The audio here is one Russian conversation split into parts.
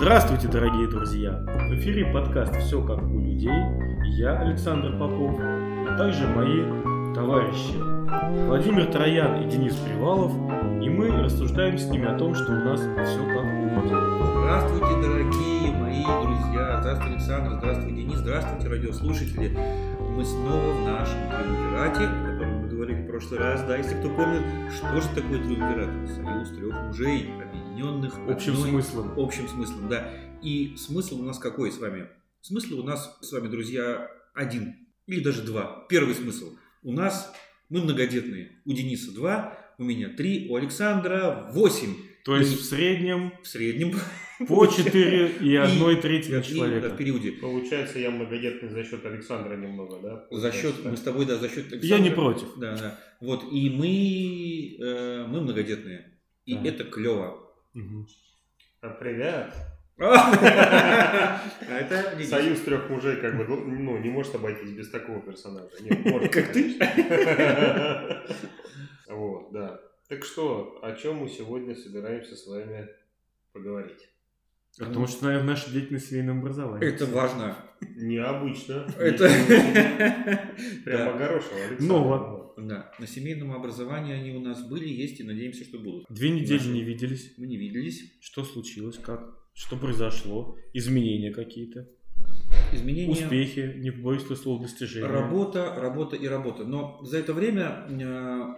Здравствуйте, дорогие друзья! В эфире подкаст «Все как у людей». Я Александр Попов, а также мои товарищи Владимир Троян и Денис Привалов. И мы рассуждаем с ними о том, что у нас все как у людей. Здравствуйте, дорогие мои друзья! Здравствуй, Александр! Здравствуй, Денис! Здравствуйте, радиослушатели! Мы снова в нашем триумвирате, о котором мы говорили в прошлый раз. Да, если кто помнит, что же такое триумвират? Союз трех мужей, объединенных Общим одной- смыслом. общим смыслом, да. И смысл у нас какой с вами? Смысл у нас с вами, друзья, один или даже два. Первый смысл. У нас мы многодетные. У Дениса два, у меня три, у Александра восемь. То есть И- в среднем В среднем. по 4 и И- 1 трети И- на и, да, в человека. периоде. Получается, я многодетный за счет Александра немного, да? За счет, мы с тобой, да, за счет Я не Александра. против. Да, да. Вот, и мы, э, мы многодетные. И Да. это клево. А, Привет. А это. Союз трех мужей как бы ну, не может обойтись без такого персонажа. Нет, может. Как ты? Вот, да. Так что, о чем мы сегодня собираемся с вами поговорить? Потому что, наверное, наша деятельность в семейном образовании. Это важно. Необычно. Это... Прямо Да. горошево, Александр. Да, на семейном образовании они у нас были, есть и надеемся, что будут. Две недели Наши. не виделись. Мы не виделись. Что случилось? Как? Что произошло? Изменения какие-то? Изменения. Успехи? Не побоюсь этого слова достижения? Работа, работа и работа. Но за это время э,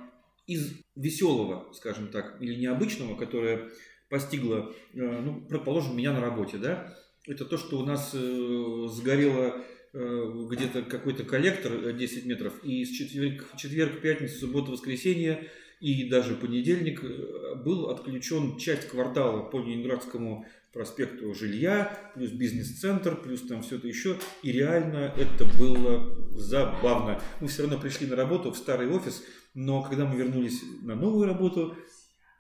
из веселого, скажем так, или необычного, которое постигло, э, ну, предположим, меня на работе, да, это то, что у нас э, сгорело э, где-то какой-то коллектор э, 10 метров, и с четверг, четверг, пятница, суббота, воскресенье и даже понедельник э, был отключен часть квартала по Ленинградскому проспекту жилья, плюс бизнес-центр, плюс там все это еще. И реально это было забавно. Мы все равно пришли на работу в старый офис, но когда мы вернулись на новую работу,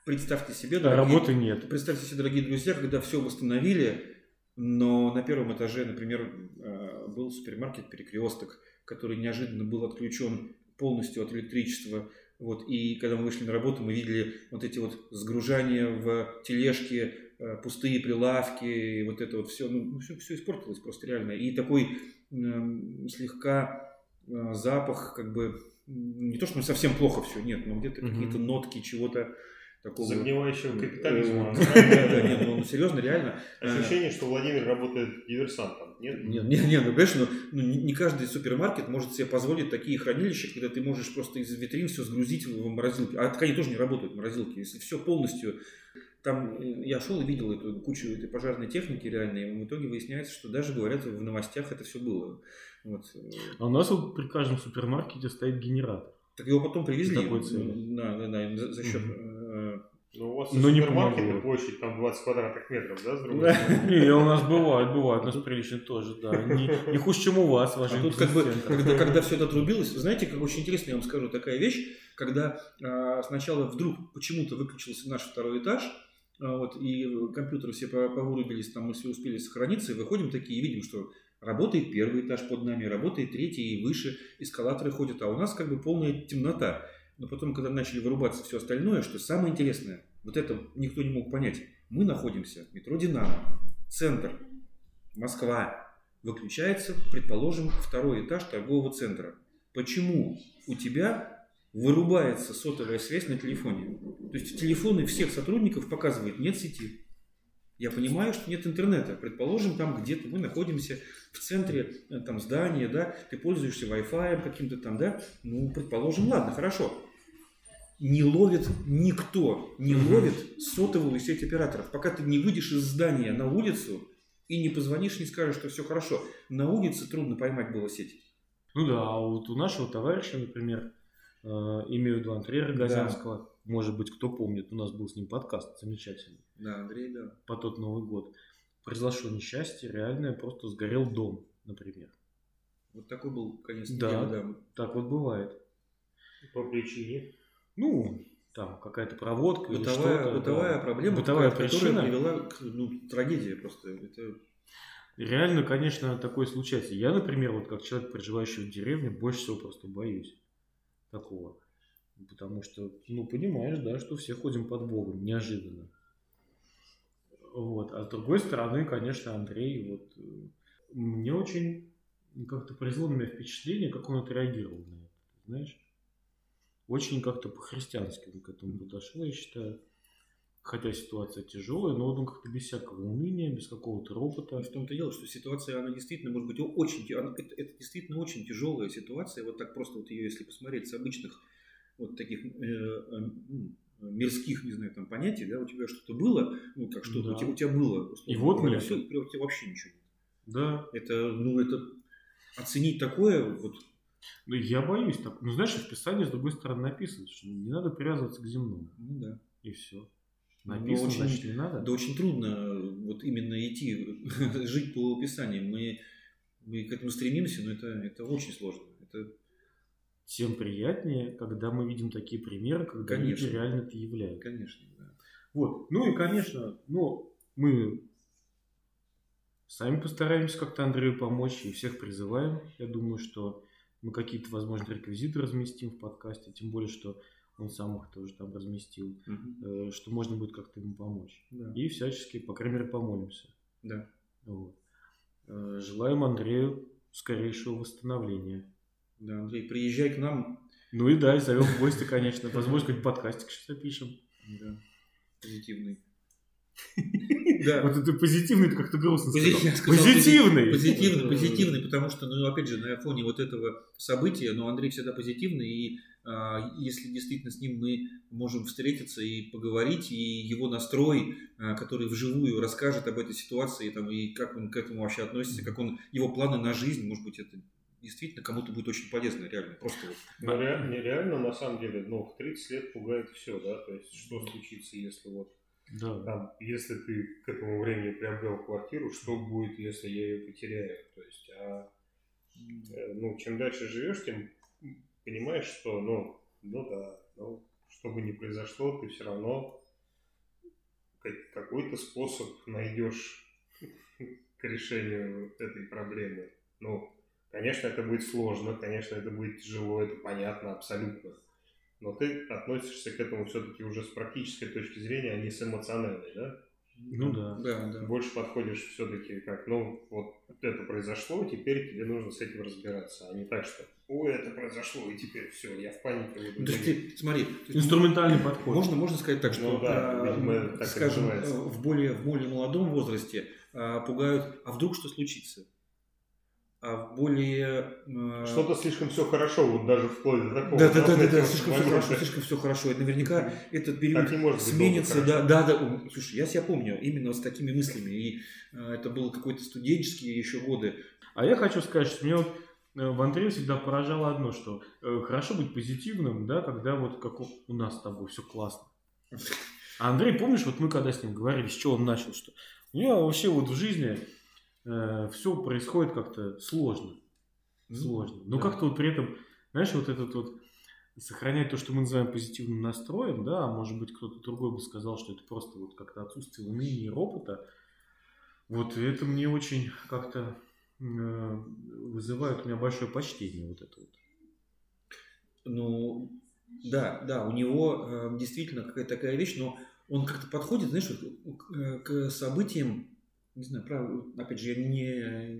представьте себе, дорогие- работы нет. Представьте себе, дорогие друзья, когда все восстановили, но на первом этаже, например, э, был супермаркет «Перекресток», который неожиданно был отключен полностью от электричества. Вот, и когда мы вышли на работу, мы видели вот эти вот сгружания в тележки, э, пустые прилавки, и вот это вот все, ну, все, все испортилось просто реально. И такой эм, слегка э, запах, как бы, не то, что ну, совсем плохо все, нет, но где-то Мгм. какие-то нотки чего-то такого. Загнивающего капитализма. Э, нет, ну серьезно, реально. Ощущение, что Владимир работает диверсантом. Нет? Нет, нет, нет, ну, конечно, ну, ну, не каждый супермаркет может себе позволить такие хранилища, когда ты можешь просто из витрин все сгрузить в морозилке. А так они тоже не работают, морозилки. Если все полностью... Там э, я шел и видел эту кучу этой пожарной техники реально, и в итоге выясняется, что даже, говорят, в новостях это все было. Вот. э, А у нас вот при каждом супермаркете стоит генератор. Так его потом привезли. Такой целью. Да, да, да, за, счет... Мгм. Ну, у вас Но не помогло. площадь там 20 квадратных метров, да, с другой стороны? Не, у нас бывает, бывает, у нас прилично тоже, да. Не, хуже, чем у вас, А ваш тут как бы, когда, когда все это отрубилось, знаете, как очень интересно, я вам скажу, такая вещь, когда а, сначала вдруг почему-то выключился наш второй этаж, а, вот, и компьютеры все по- повырубились, там мы все успели сохраниться, и выходим такие и видим, что работает первый этаж под нами, работает третий и выше, эскалаторы ходят, а у нас как бы полная темнота. Но потом, когда начали вырубаться все остальное, что самое интересное, вот это никто не мог понять, мы находимся метро «Динамо», центр, Москва, выключается, предположим, второй этаж торгового центра. Почему у тебя вырубается сотовая связь на телефоне? То есть телефоны всех сотрудников показывают нет сети. Я понимаю, что нет интернета. Предположим, там где-то мы находимся в центре э, там, здания, да, ты пользуешься Wi-Fi каким-то там, да, ну, предположим, ладно, хорошо. Не ловит никто, не Мгм. ловит сотовую сеть операторов. Пока ты не выйдешь из здания на улицу и не позвонишь, не скажешь, что все хорошо. На улице трудно поймать было сеть. Ну да, а вот у нашего товарища, например, э, имею в виду Андрея Рогозянского, может быть, кто помнит, у нас был с ним подкаст замечательный, Да, Андрей, да. по тот Новый год. Произошло несчастье, реальное, просто сгорел дом, например. Вот такой был конец Да. недели, да. Так вот бывает. По причине. Ну, там какая-то проводка или Бытовая, что-то. бытовая да. проблема, Бытовая которая причина. привела к ну, трагедии просто. Это Реально, конечно, такое случается. Я, например, вот как человек, проживающий в деревне, больше всего просто боюсь такого. Потому что, ну, понимаешь, да, что все ходим под Богом, неожиданно. Вот. А с другой стороны, конечно, Андрей, вот э, мне очень как-то произвело на меня впечатление, как он отреагировал на это, знаешь? Очень как-то по-христиански он к этому подошел, я считаю. Хотя ситуация тяжелая, но он как-то без всякого уныния, без какого-то ропота. В том-то и дело, что ситуация, она действительно может быть очень, она- это, это действительно очень тяжелая ситуация. Вот так просто вот ее, если посмотреть с обычных вот таких э, э, м, мирских, не знаю, там понятий, да, у тебя что-то было, ну как что-то, Да. у, тебя, у тебя было, И вот всё, и у тебя вообще ничего нет. Да. Это, ну это оценить такое, вот Ну, я боюсь так. Ну, знаешь, в Писании, с другой стороны, написано, что не надо привязываться к земному. Ну да. И все. Ну, Написано, очень- значит, не надо. Да очень трудно э, вот именно идти, жить по Писанию. Мы, мы к этому стремимся, но это, это очень сложно. Это, Тем приятнее, когда мы видим такие примеры, когда Конечно. люди реально это являются. конечно, да. Вот. Ну и, конечно, ну, мы сами постараемся как-то Андрею помочь и всех призываем. Я думаю, что мы какие-то, возможно, реквизиты разместим в подкасте, тем более, что он сам их тоже там разместил, э, что можно будет как-то ему помочь. Да. И всячески, по крайней мере, помолимся. Да. Вот. Э, Желаем Андрею скорейшего восстановления. Да, Андрей, приезжай к нам. Ну и да, и зовем в гости, конечно. Возможно, какой-нибудь подкастик сейчас запишем. Да. Позитивный. Да. Вот это позитивный, это как-то грустно сказал. сказал Позитивный! Позитивный, позитивный, потому что, ну, опять же, на фоне вот этого события, но Андрей всегда позитивный, и а, если действительно с ним мы можем встретиться и поговорить, и его настрой, а, который вживую расскажет об этой ситуации, там, и как он к этому вообще относится, как он, его планы на жизнь, может быть, это действительно кому-то будет очень полезно, реально, просто вот. Ну, ре- нереально, на самом деле, ну, в 30 лет пугает все, да, то есть, что случится, если вот, Да. там, если ты к этому времени приобрел квартиру, что будет, если я ее потеряю, то есть, а, э, ну, чем дальше живешь, тем понимаешь, что, ну, ну да, ну, что бы ни произошло, ты все равно как- какой-то способ найдешь к решению этой проблемы. Ну, конечно, это будет сложно, конечно, это будет тяжело, это понятно абсолютно. Но ты относишься к этому все-таки уже с практической точки зрения, а не с эмоциональной, да? Ну да. Да, да. Больше подходишь все-таки как, ну, вот это произошло, теперь тебе нужно с этим разбираться, а не так, что, ой, это произошло, и теперь все, я в панике буду. Да жить». ты, смотри, то есть Инструментальный подход. Можно, можно сказать так, что, Ну да, а, видимо, так скажем, э, в более, в более молодом возрасте а, пугают, а вдруг что случится? А в более... э, Что-то слишком все хорошо, вот даже вплоть до такого. Да, да, да, да, да, слишком все хорошо, слишком все хорошо. И наверняка этот период Так не может быть сменится, долго да, да, да. Слушай, я себя помню именно с такими мыслями. И э, это было какой-то студенческие еще годы. А я хочу сказать, что меня вот э, в Андрее всегда поражало одно, что э, хорошо быть позитивным, да, когда вот как у у нас с тобой все классно. А Андрей, помнишь, вот мы когда с ним говорили, с чего он начал, что у него вообще вот в жизни все происходит как-то сложно. Сложно. Но Да. как-то вот при этом, знаешь, вот этот вот сохранять то, что мы называем позитивным настроем, да, а может быть кто-то другой бы сказал, что это просто вот как-то отсутствие уныния и ропота. Вот и это мне очень как-то э, вызывает у меня большое почтение вот это вот. Ну, да, да, у него э, действительно какая-то такая вещь, но он как-то подходит, знаешь, вот, к, к событиям, не знаю, правда, опять же, я не,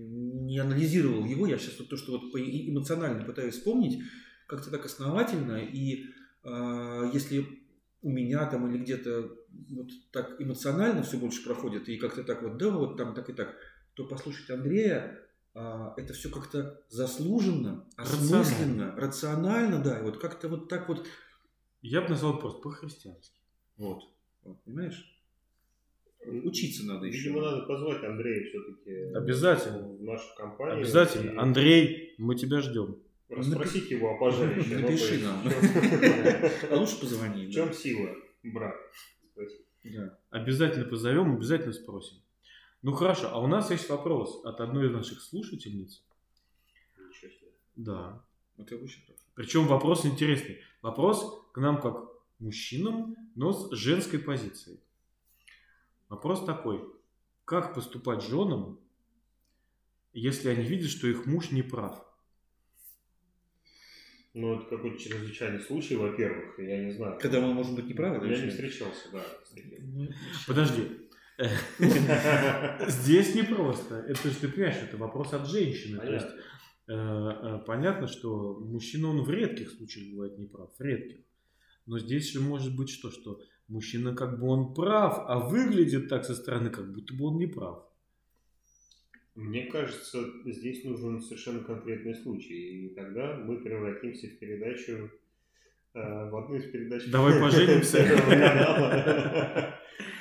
не анализировал его, я сейчас вот то, что вот эмоционально пытаюсь вспомнить, как-то так основательно, и э, если у меня там или где-то вот так эмоционально все больше проходит, и как-то так вот, да, вот там так и так, то послушать Андрея, а, это все как-то заслуженно, Рационально. осмысленно, рационально, да, и вот как-то вот так вот, Я бы назвал просто по-христиански. вот, вот, понимаешь? Учиться надо еще. Видимо, надо позвать Андрея все-таки Обязательно. в нашу компанию. Обязательно. и Андрей, мы тебя ждем. Расспросить его о пожарище. то Напиши нам. А лучше позвони. В чем сила, брат? Да. Обязательно позовем, обязательно спросим. Ну хорошо, а у нас есть вопрос от одной из наших слушательниц. Ничего себе. Да. Это очень хорошо. Причем вопрос интересный. Вопрос к нам как мужчинам, но с женской позицией. Вопрос такой. Как поступать женам, если они видят, что их муж не прав? Ну, это какой-то чрезвычайный случай, во-первых, я не знаю. Когда мы можем быть неправы, да, Я не встречался, да. Ну, Подожди. Здесь непросто. Это же ты понимаешь, это вопрос от женщины. То есть Понятно. э, э, понятно, что мужчина, он в редких случаях бывает неправ, в редких. Но здесь же может быть что, что мужчина как бы он прав, а выглядит так со стороны, как будто бы он не прав. Мне кажется, здесь нужен совершенно конкретный случай. И тогда мы превратимся в передачу, э, в одну из передач Давай поженимся.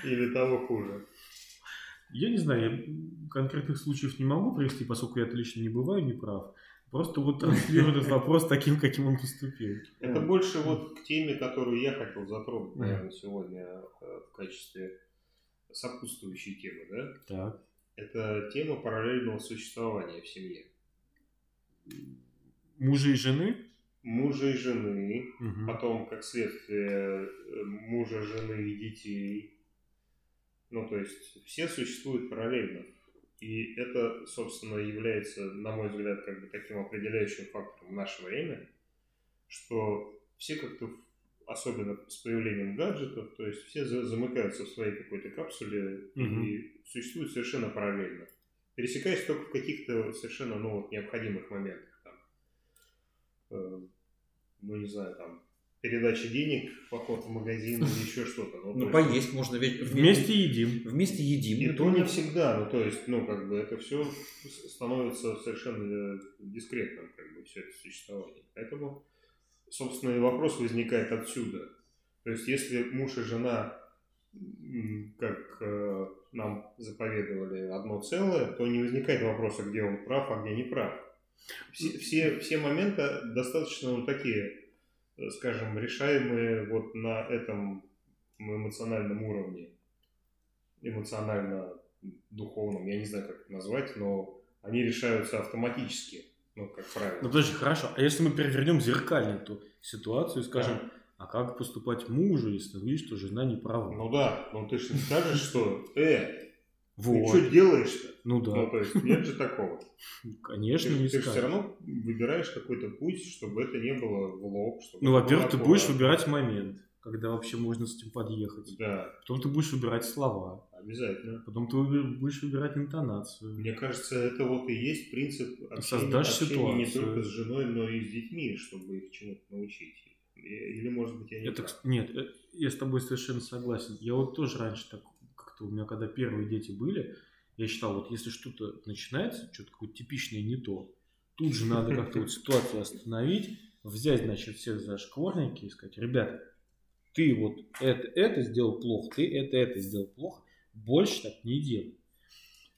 Или того хуже. Я не знаю, я конкретных случаев не могу привести, поскольку я лично не бываю неправ. Просто вот транслирую этот вопрос таким, каким он поступил. Это больше вот к теме, которую я хотел затронуть, наверное, сегодня э, в качестве сопутствующей темы, да? Так. Это тема параллельного существования в семье. Мужа и жены? Мужа и жены, Мгм. потом, как следствие, э, мужа, жены и детей. Ну, то есть все существуют параллельно. И это, собственно, является, на мой взгляд, как бы таким определяющим фактором в наше время, что все как-то, особенно с появлением гаджетов, то есть все за- замыкаются в своей какой-то капсуле Мгм. и существуют совершенно параллельно. Пересекаясь только в каких-то совершенно ну, вот, необходимых моментах. Там, э, ну, не знаю, там, передача денег, поход в магазин или еще что-то. Ну, Ну, есть- поесть можно ведь Вместе едим. Вместе едим. и то не всегда, ну то есть, ну как бы это все становится совершенно э, дискретным, как бы все это существование. Поэтому, собственно, и вопрос возникает отсюда. То есть, если муж и жена, как э, нам заповедовали, одно целое, то не возникает вопроса, где он прав, а где не прав. Все, все, все моменты достаточно ну, такие, скажем, решаемые вот на этом эмоциональном уровне эмоционально-духовном, я не знаю, как это назвать, но они решаются автоматически, ну, как правило. Ну подожди, хорошо. А если мы перевернем зеркально эту ситуацию и скажем, а как поступать мужу, если видишь, что жена не права? Ну да, но ты же не скажешь, что «Э, ты вот. что делаешь-то?» Ну Ну, да, то есть нет же такого. конечно, ты не же все равно выбираешь какой-то путь, чтобы это не было в лоб. Ну, во-первых, ты будешь выбирать момент, когда вообще можно с этим подъехать. Да, Потом ты будешь выбирать слова. обязательно. Потом ты будешь выбирать интонацию. Мне кажется, это вот и есть принцип общения, Создашь общения не только с женой, но и с детьми, чтобы их чему-то научить. Или, может быть, я не Это, нет, э, я с тобой совершенно согласен. Я вот тоже раньше так, как-то у меня, когда первые дети были, я считал, вот если что-то начинается, что-то какое-то типичное не то, тут же надо как-то вот ситуацию остановить, взять, значит, всех за шкворники и сказать, ребята, ты вот это, это сделал плохо, ты это, это сделал плохо, больше так не делай.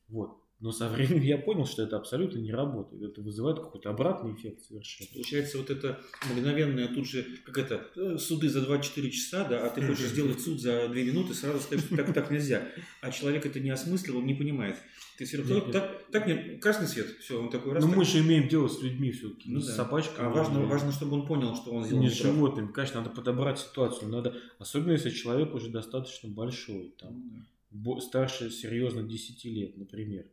Вот. Но со временем я понял, что это абсолютно не работает. Это вызывает какой-то обратный эффект совершенно. Получается, вот это мгновенное тут же, как это, э, суды за 24 часа, да, а ты хочешь сделать суд за 2 минуты, сразу скажешь, что так, так нельзя. А человек это не осмыслил, он не понимает. Ты все равно, так, так нет, красный свет, все, он такой раз. Ну, мы же имеем дело с людьми все-таки, Ну с да. собачками. А важно, не- важно, чтобы он понял, что он сделал не неправ. животными. Конечно, надо подобрать ситуацию. Надо, особенно если человек уже достаточно большой, там, Ну старше серьезно 10 лет, например.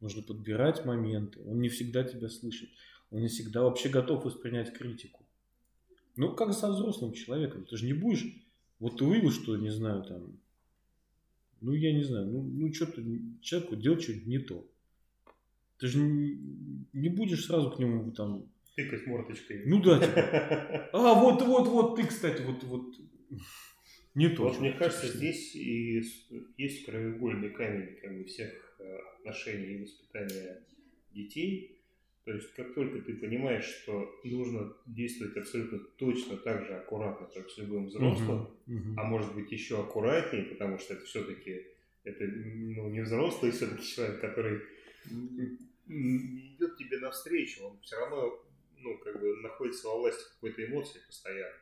Нужно подбирать моменты. Он не всегда тебя слышит. Он не всегда вообще готов воспринять критику. Ну, как со взрослым человеком. Ты же не будешь... Вот ты увидел, что, не знаю, там... Ну, я не знаю. Ну, ну что-то человеку делать что-нибудь не то. Ты же не, не будешь сразу к нему там... Тыкать мордочкой. Ну да, типа, А, вот, вот, вот, ты, кстати, вот, вот. Не то. Вот мне кажется, здесь и есть краеугольный камень как бы, всех отношений и воспитания детей. То есть, как только ты понимаешь, что нужно действовать абсолютно точно так же аккуратно, как с любым взрослым, а может быть еще аккуратнее, потому что это все-таки это ну, не взрослый все-таки человек, который идет тебе навстречу, он все равно ну, как бы находится во власти какой-то эмоции постоянно.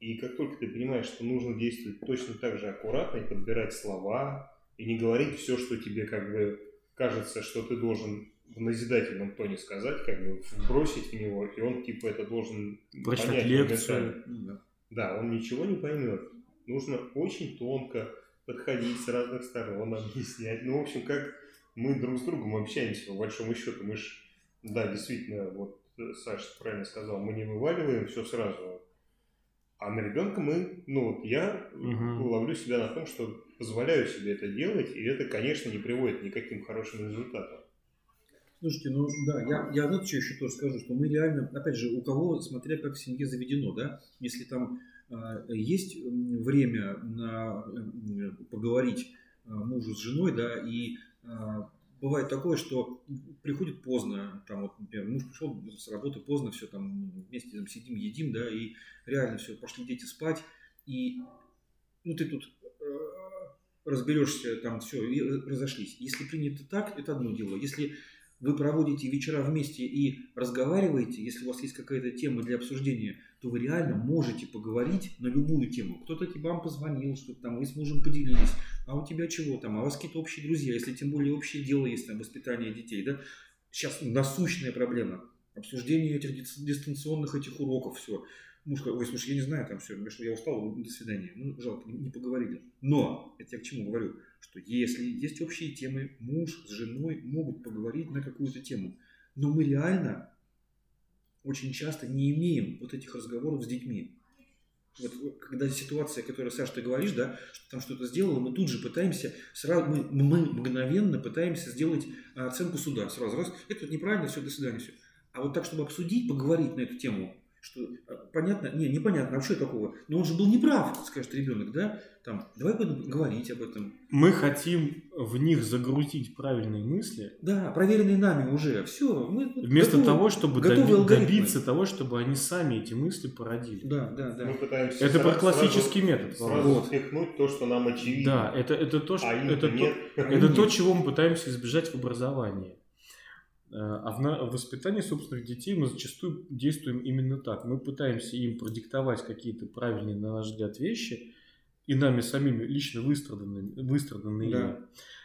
И как только ты понимаешь, что нужно действовать точно так же аккуратно и подбирать слова, и не говорить все, что тебе как бы кажется, что ты должен в назидательном тоне сказать, как бы бросить в него, и он типа это должен Прочитать понять лекцию. Ну да. Да, он ничего не поймет. Нужно очень тонко подходить с разных сторон, объяснять. Ну, в общем, как мы друг с другом общаемся, по большому счету. Мы ж, да, действительно, вот э, Саша правильно сказал, мы не вываливаем все сразу. А на ребенка мы, ну вот я Мгм. ловлю себя на том, что позволяю себе это делать, и это, конечно, не приводит ни к каким хорошим результатам. Слушайте, ну да, я, я вот что еще тоже скажу, что мы реально, опять же, у кого, смотря как в семье заведено, да, если там а, есть время на м, поговорить а, мужу с женой, да, и а, бывает такое, что приходит поздно, там вот, например, муж пришел с работы поздно, все там вместе там, сидим, едим, да, и реально все, пошли дети спать, и ну ты тут э, разберешься, там все, и разошлись. Если принято так, это одно дело. Если вы проводите вечера вместе и разговариваете, если у вас есть какая-то тема для обсуждения, то вы реально можете поговорить на любую тему. Кто-то тебе вам позвонил, что там вы с мужем поделились, а у тебя чего там, а у вас какие-то общие друзья, если тем более общее дело есть, там, воспитание детей, да, сейчас насущная проблема, обсуждение этих дис- дистанционных этих уроков, все. Муж говорит, ой, слушай, я не знаю, там все, я устал, до свидания. Ну, жалко, не, поговорили. Но, это я к чему говорю, что если есть общие темы, муж с женой могут поговорить на какую-то тему. Но мы реально очень часто не имеем вот этих разговоров с детьми. Вот когда ситуация, которую, Саш, ты говоришь, да, что там что-то сделало, мы тут же пытаемся, сразу, мы, мы мгновенно пытаемся сделать а, оценку суда. Сразу раз, это неправильно, все, до свидания, все. А вот так, чтобы обсудить, поговорить на эту тему, что а, понятно, не, непонятно, а что такого? Но он же был неправ, скажет ребенок, да? Там, давай будем говорить об этом. Мы хотим в них загрузить правильные мысли, Да, проверенные нами уже. Все, мы вместо готовы. того, чтобы доби- добиться того, чтобы они сами эти мысли породили. Да, да, да. Мы пытаемся Это про сра- классический сразу, метод. сразу Володя. впихнуть то, что нам очевидно. Да, это, это то, что, а это, нет. то, это то, чего мы пытаемся избежать в образовании. Э, А в, воспитании собственных детей мы зачастую действуем именно так. Мы пытаемся им продиктовать какие-то правильные, на наш взгляд, вещи, и нами самими лично выстраданные, выстраданные Да.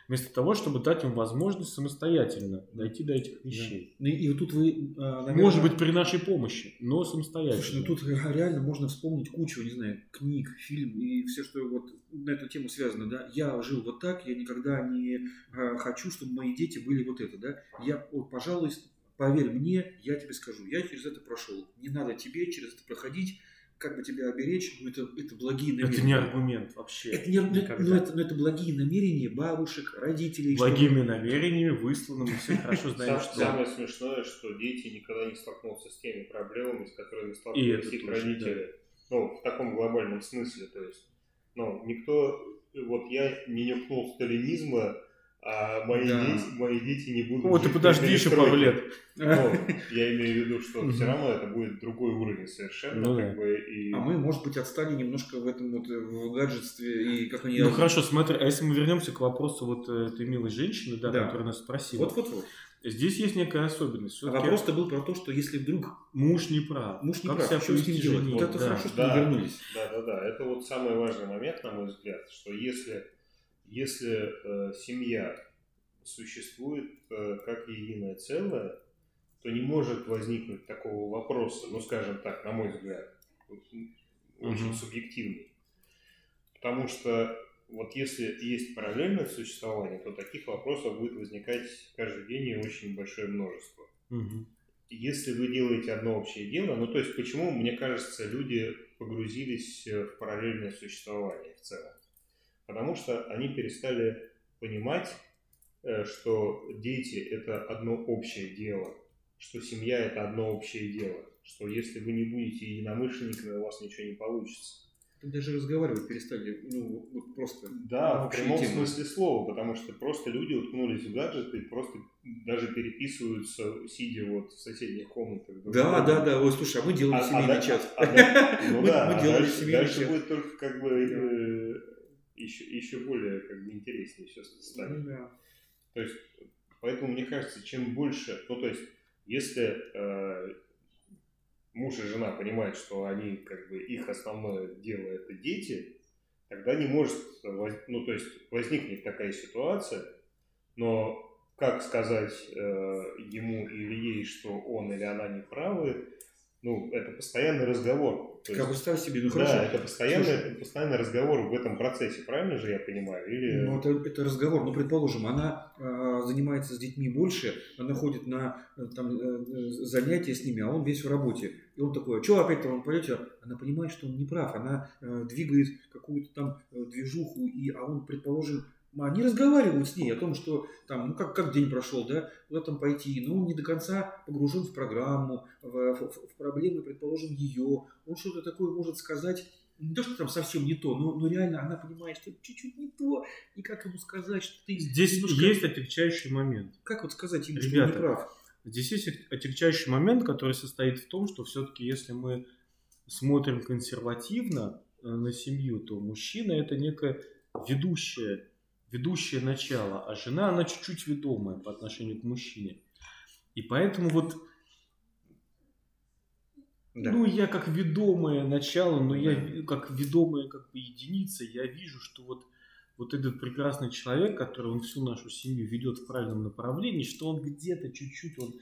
Вместо того, чтобы дать им возможность самостоятельно дойти до этих вещей. Ну, И, вот тут вы, а, наверное, Может быть, при нашей помощи, но самостоятельно. Слушай, ну тут реально можно вспомнить кучу, не знаю, книг, фильм и все, что вот на эту тему связано, да. Я жил вот так, я никогда не а, хочу, чтобы мои дети были вот это, да. Я, вот, пожалуй, поверь мне, я тебе скажу, я через это прошел. Не надо тебе через это проходить, как бы тебя оберечь, ну это, это благие намерения. Это не аргумент вообще. Это, не, Никогда. ну, это, ну, это благие намерения бабушек, родителей. Благими намерениями высланы, мы все хорошо знаем, что... Самое смешное, что дети никогда не столкнутся с теми проблемами, с которыми это их родители. Ну, в таком глобальном смысле. То есть, ну, никто, вот я не нюхнул сталинизма, а мои, Да. дети, мои дети не будут Вот, ты подожди еще пару лет. Я имею в виду, что все равно это будет другой уровень совершенно. Ну как да. бы, и... А мы, может быть, отстали немножко в этом вот в гаджетстве и как они... Ну хорошо, смотри, а если мы вернемся к вопросу вот э, этой милой женщины, да, Да. которая нас спросила. Вот-вот-вот. Здесь есть некая особенность. А вопрос-то был про то, что если вдруг муж не прав. муж не как прав, себя что с ним делать? жене? Вот это Да. хорошо, что Да. мы вернулись. Да, да, да. Это вот самый важный момент, на мой взгляд, что если, если э, семья существует э, как единое целое, то не может возникнуть такого вопроса, ну, скажем так, на мой взгляд, очень Мгм. субъективный. Потому что вот если есть параллельное существование, то таких вопросов будет возникать каждый день и очень большое множество Мгм. если вы делаете одно общее дело, ну то есть почему, мне кажется, люди погрузились э, в параллельное существование в целом? Потому что они перестали понимать, э, что дети это одно общее дело, что семья это одно общее дело, что если вы не будете единомышленниками, у вас ничего не получится. Ты даже разговаривать перестали, ну, вот просто. Да, в прямом темы. смысле слова, потому что просто люди уткнулись в гаджеты и просто даже переписываются, сидя вот в соседних комнатах. Да, другом. да, да. Ой, слушай, а мы делали А- а семейный да- чат. а да- ну Мы- да, мы а делали дальше, семейный дальше чат. будет только как бы э, еще, еще более как бы интереснее все станет. Ну да. То есть, поэтому мне кажется, чем больше, ну то есть, если э, муж и жена понимают, что они как бы их основное дело это дети, тогда не может, ну то есть возникнет такая ситуация, но как сказать э, ему или ей, что он или она не правы, ну, это постоянный разговор. То Как представь себе, ну да, хорошо. это постоянный, Слушай. постоянный разговор в этом процессе, правильно же я понимаю? Или... Ну, это, это разговор. Ну, предположим, она э, занимается с детьми больше, она ходит на э, там, э, занятия с ними, а он весь в работе. И он такой, а что опять там пойдете? Она понимает, что он не прав. Она э, двигает какую-то там э, движуху, и, а он, предположим, они разговаривают с ней о том, что там, ну как, как день прошел, да, куда там пойти, но он не до конца погружен в программу, в, в- в проблемы, предположим, ее. Он что-то такое может сказать, не то, что там совсем не то, но, но реально она понимает, что чуть-чуть не то, и как ему сказать, что ты Здесь немножко- есть отягчающий момент. Как вот сказать ему, что он Ребята, не прав? Здесь есть отягчающий момент, который состоит в том, что все-таки если мы смотрим консервативно э, на семью, то мужчина это некое ведущее, ведущее начало, а жена она чуть-чуть ведомая по отношению к мужчине. И поэтому вот, Да. ну я как ведомое начало, но я Да. ви- как ведомая как бы единица, я вижу, что вот вот этот прекрасный человек, который он всю нашу семью ведет в правильном направлении, что он где-то чуть-чуть, он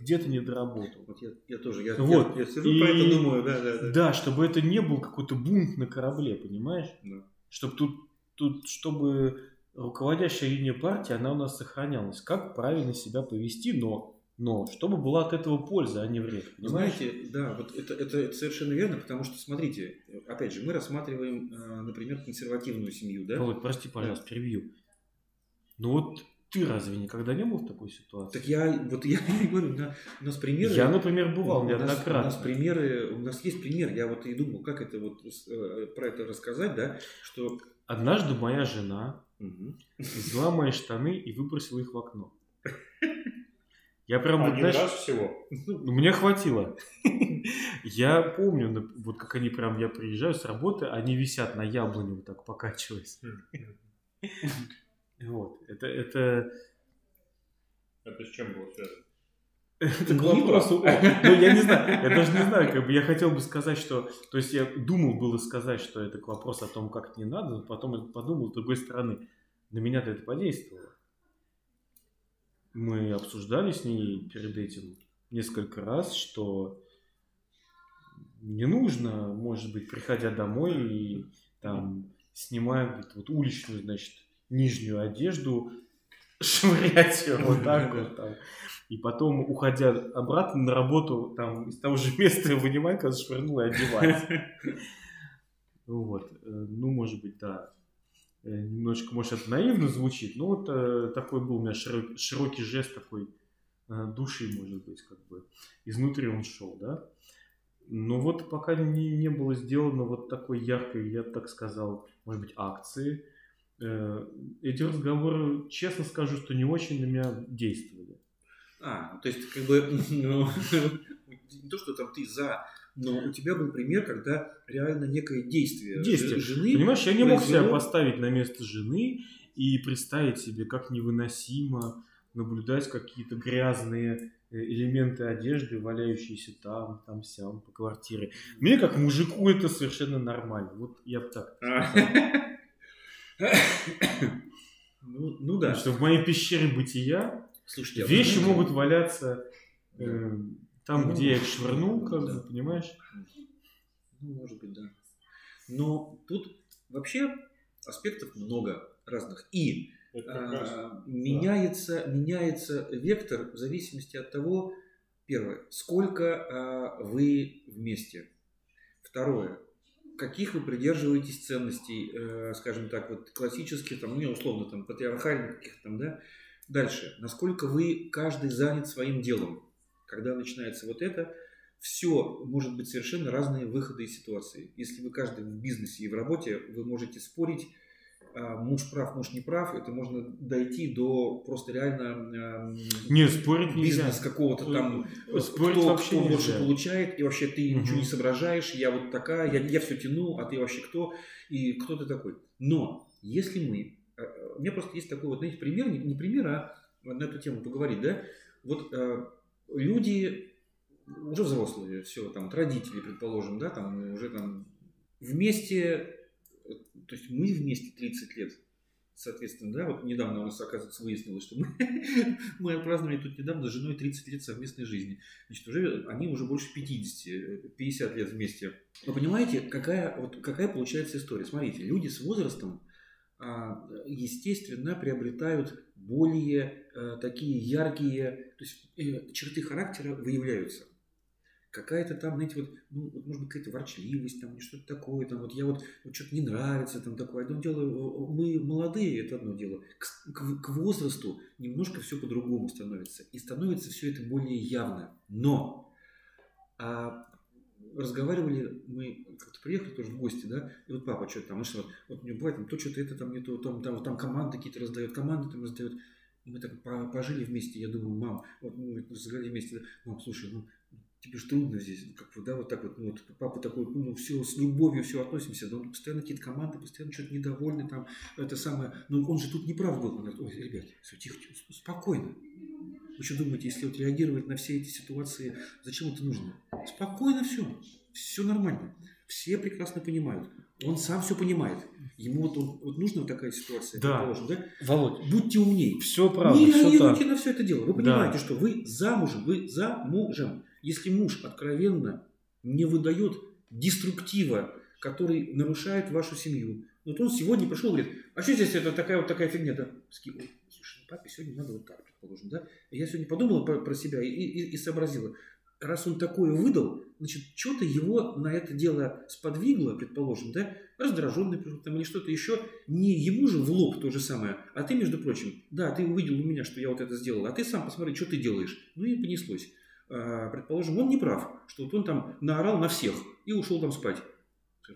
где-то не доработал. Вот я, я тоже, я, Вот. я, я сижу И- про это думаю, да, да, да. Да, чтобы это не был какой-то бунт на корабле, понимаешь? Да. Чтобы тут, тут, чтобы руководящая линия партии, она у нас сохранялась. Как правильно себя повести, но, но чтобы была от этого польза, а не вред. Понимаешь? Знаете, да, вот это, это, это совершенно верно, потому что, смотрите, опять же, мы рассматриваем, э, например, консервативную семью, да? Володь, прости, пожалуйста, перебью. Ну вот ты разве никогда не был в такой ситуации? Так я, вот я говорю, на- у нас примеры... Я, например, бывал у нас, у неоднократно. нас примеры, у нас есть пример, я вот и думал, как это вот э, про это рассказать, да, что... Однажды моя жена взяла мои штаны и выбросила их в окно. Я прям, вот, Один знаешь, раз всего. Ну, Мне хватило. Я помню, вот как они прям, я приезжаю с работы, они висят на яблоне вот так покачиваясь. Вот. Это, это, Это с чем было связано? Это к Ну, вопросу. о- Ну, я не знаю, я даже не знаю, как бы я хотел бы сказать, что, то есть я думал было сказать, что это к вопросу о том, как не надо, но потом я подумал, с другой стороны, на меня-то это подействовало. Мы обсуждали с ней перед этим несколько раз, что не нужно, может быть, приходя домой и там снимая говорит, вот уличную, значит, нижнюю одежду, швырять ее вот так вот там. И потом, уходя обратно на работу, там из того же места вынимать, когда швырнул и одевать. Вот. Э, Ну, может быть, да. Э, Немножечко, может, это наивно звучит, но вот э, такой был у меня широк- широкий жест такой э, души, может быть, как бы. Изнутри он шел, да. Но вот пока не, не было сделано вот такой яркой, я так сказал, может быть, акции, эти разговоры, честно скажу, что не очень на меня действовали. А, то есть, как бы, ну, не то, что там ты за, но у тебя был пример, когда реально некое действие, Действие. жены... Понимаешь, я не мог себя поставить на место жены и представить себе, как невыносимо наблюдать какие-то грязные э, элементы одежды, валяющиеся там, там, сям, по квартире. Мне, как мужику, это совершенно нормально. Вот я бы так сказал. Ну, ну да. Что в моей пещере бытия Слушайте, а вы вещи знаете- могут валяться э, там, Ну, где я их швырнул, как да. бы, понимаешь? Ну, может быть, да. Но тут вообще аспектов много разных. И а, меняется, меняется вектор в зависимости от того, первое, сколько а, вы вместе. Второе, каких вы придерживаетесь ценностей, э, скажем так, вот классических, там, не условно, там, патриархальных каких-то там, да. Дальше, насколько вы каждый занят своим делом. Когда начинается вот это, все может быть совершенно разные выходы из ситуации. Если вы каждый в бизнесе и в работе, вы можете спорить, муж прав, муж не прав, это можно дойти до просто реально эм, Не, спорить бизнес какого-то там, Э, спорить кто, вообще кто нельзя. больше получает, и вообще ты Мгм. ничего не соображаешь, я вот такая, я, я все тяну, а ты вообще кто, и кто ты такой. Но если мы, э, э, у меня просто есть такой вот, знаете, пример, не, не пример, а на эту тему поговорить, да, вот э, люди уже взрослые, все, там, вот родители, предположим, да, там, уже там вместе, э, то есть мы вместе 30 лет, Соответственно, да, вот недавно у нас, оказывается, выяснилось, что мы, мы отпраздновали тут недавно с женой 30 лет совместной жизни. Значит, уже, они уже больше 50, 50 лет вместе. Вы понимаете, какая, вот, какая получается история? Смотрите, люди с возрастом, а, естественно, приобретают более э, такие яркие, то есть э, черты характера выявляются какая-то там, знаете, вот, ну, вот может быть, какая-то ворчливость, там, что-то такое, там, вот я вот, вот что-то не нравится, там, такое. Одно дело, мы молодые, это одно дело. К, к, к возрасту немножко все по-другому становится. И становится все это более явно. Но а, разговаривали, мы как-то приехали тоже в гости, да, и вот папа что-то там, ну что, вот у него бывает, там, то что-то это там не то, там, там, там команды какие-то раздает, команды там раздает. Мы так пожили вместе, я думаю, мам, вот мы разговаривали вместе, мам, слушай, ну, тебе же трудно здесь, как бы, да, вот так вот, ну, вот папа такой, ну, все с любовью, все относимся, но постоянно какие-то команды, постоянно что-то недовольны, там, это самое, ну, он же тут не прав был, он говорит, ой, ребят, все, тихо, тихо, спокойно. Вы что думаете, если вот реагировать на все эти ситуации, зачем это нужно? Спокойно все, все нормально, все прекрасно понимают, он сам все понимает. Ему вот, он, вот нужна вот такая ситуация, да. да? Володь, будьте умнее. Все правда. Не реагируйте на все это дело. Вы понимаете, да. что вы замужем, вы замужем. Если муж откровенно не выдает деструктива, который нарушает вашу семью, вот он сегодня пришел и говорит, а что здесь это такая вот такая фигня, да? Слушай, ну, папе сегодня надо вот так, предположим, да? Я сегодня подумала про, про себя и, и, и сообразила, раз он такое выдал, значит, что-то его на это дело сподвигло, предположим, да, раздраженный там, или что-то еще, не ему же в лоб то же самое, а ты, между прочим, да, ты увидел у меня, что я вот это сделал, а ты сам посмотри, что ты делаешь. Ну и понеслось. А, предположим, он не прав, что вот он там наорал на всех и ушел там спать.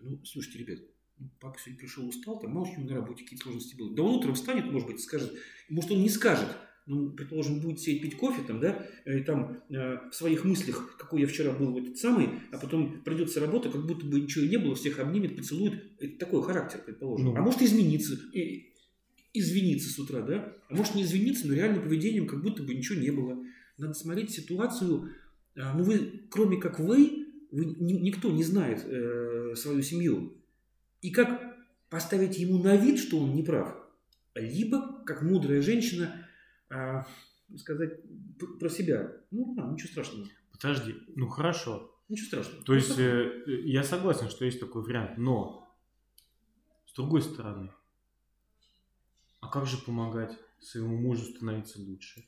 Ну, слушайте, ребят, ну, папа сегодня пришел устал, там мало него на работе какие-то сложности были. Да он утром встанет, может быть, скажет, может, он не скажет, ну, предположим, будет сидеть пить кофе там, да, и там э, в своих мыслях, какой я вчера был вот этот самый, а потом придется работа, как будто бы ничего и не было, всех обнимет, поцелует. Это такой характер, предположим. Ну. А может измениться, и, извиниться с утра, да, а может не извиниться, но реальным поведением, как будто бы ничего не было надо смотреть ситуацию. А, ну, вы, кроме как вы, вы никто не знает э, свою семью. И как поставить ему на вид, что он не прав, либо, как мудрая женщина, э, сказать про себя. Ну, да, ничего страшного. Подожди, ну хорошо. Ничего страшного. То есть, э, я согласен, что есть такой вариант, но с другой стороны, а как же помогать своему мужу становиться лучше?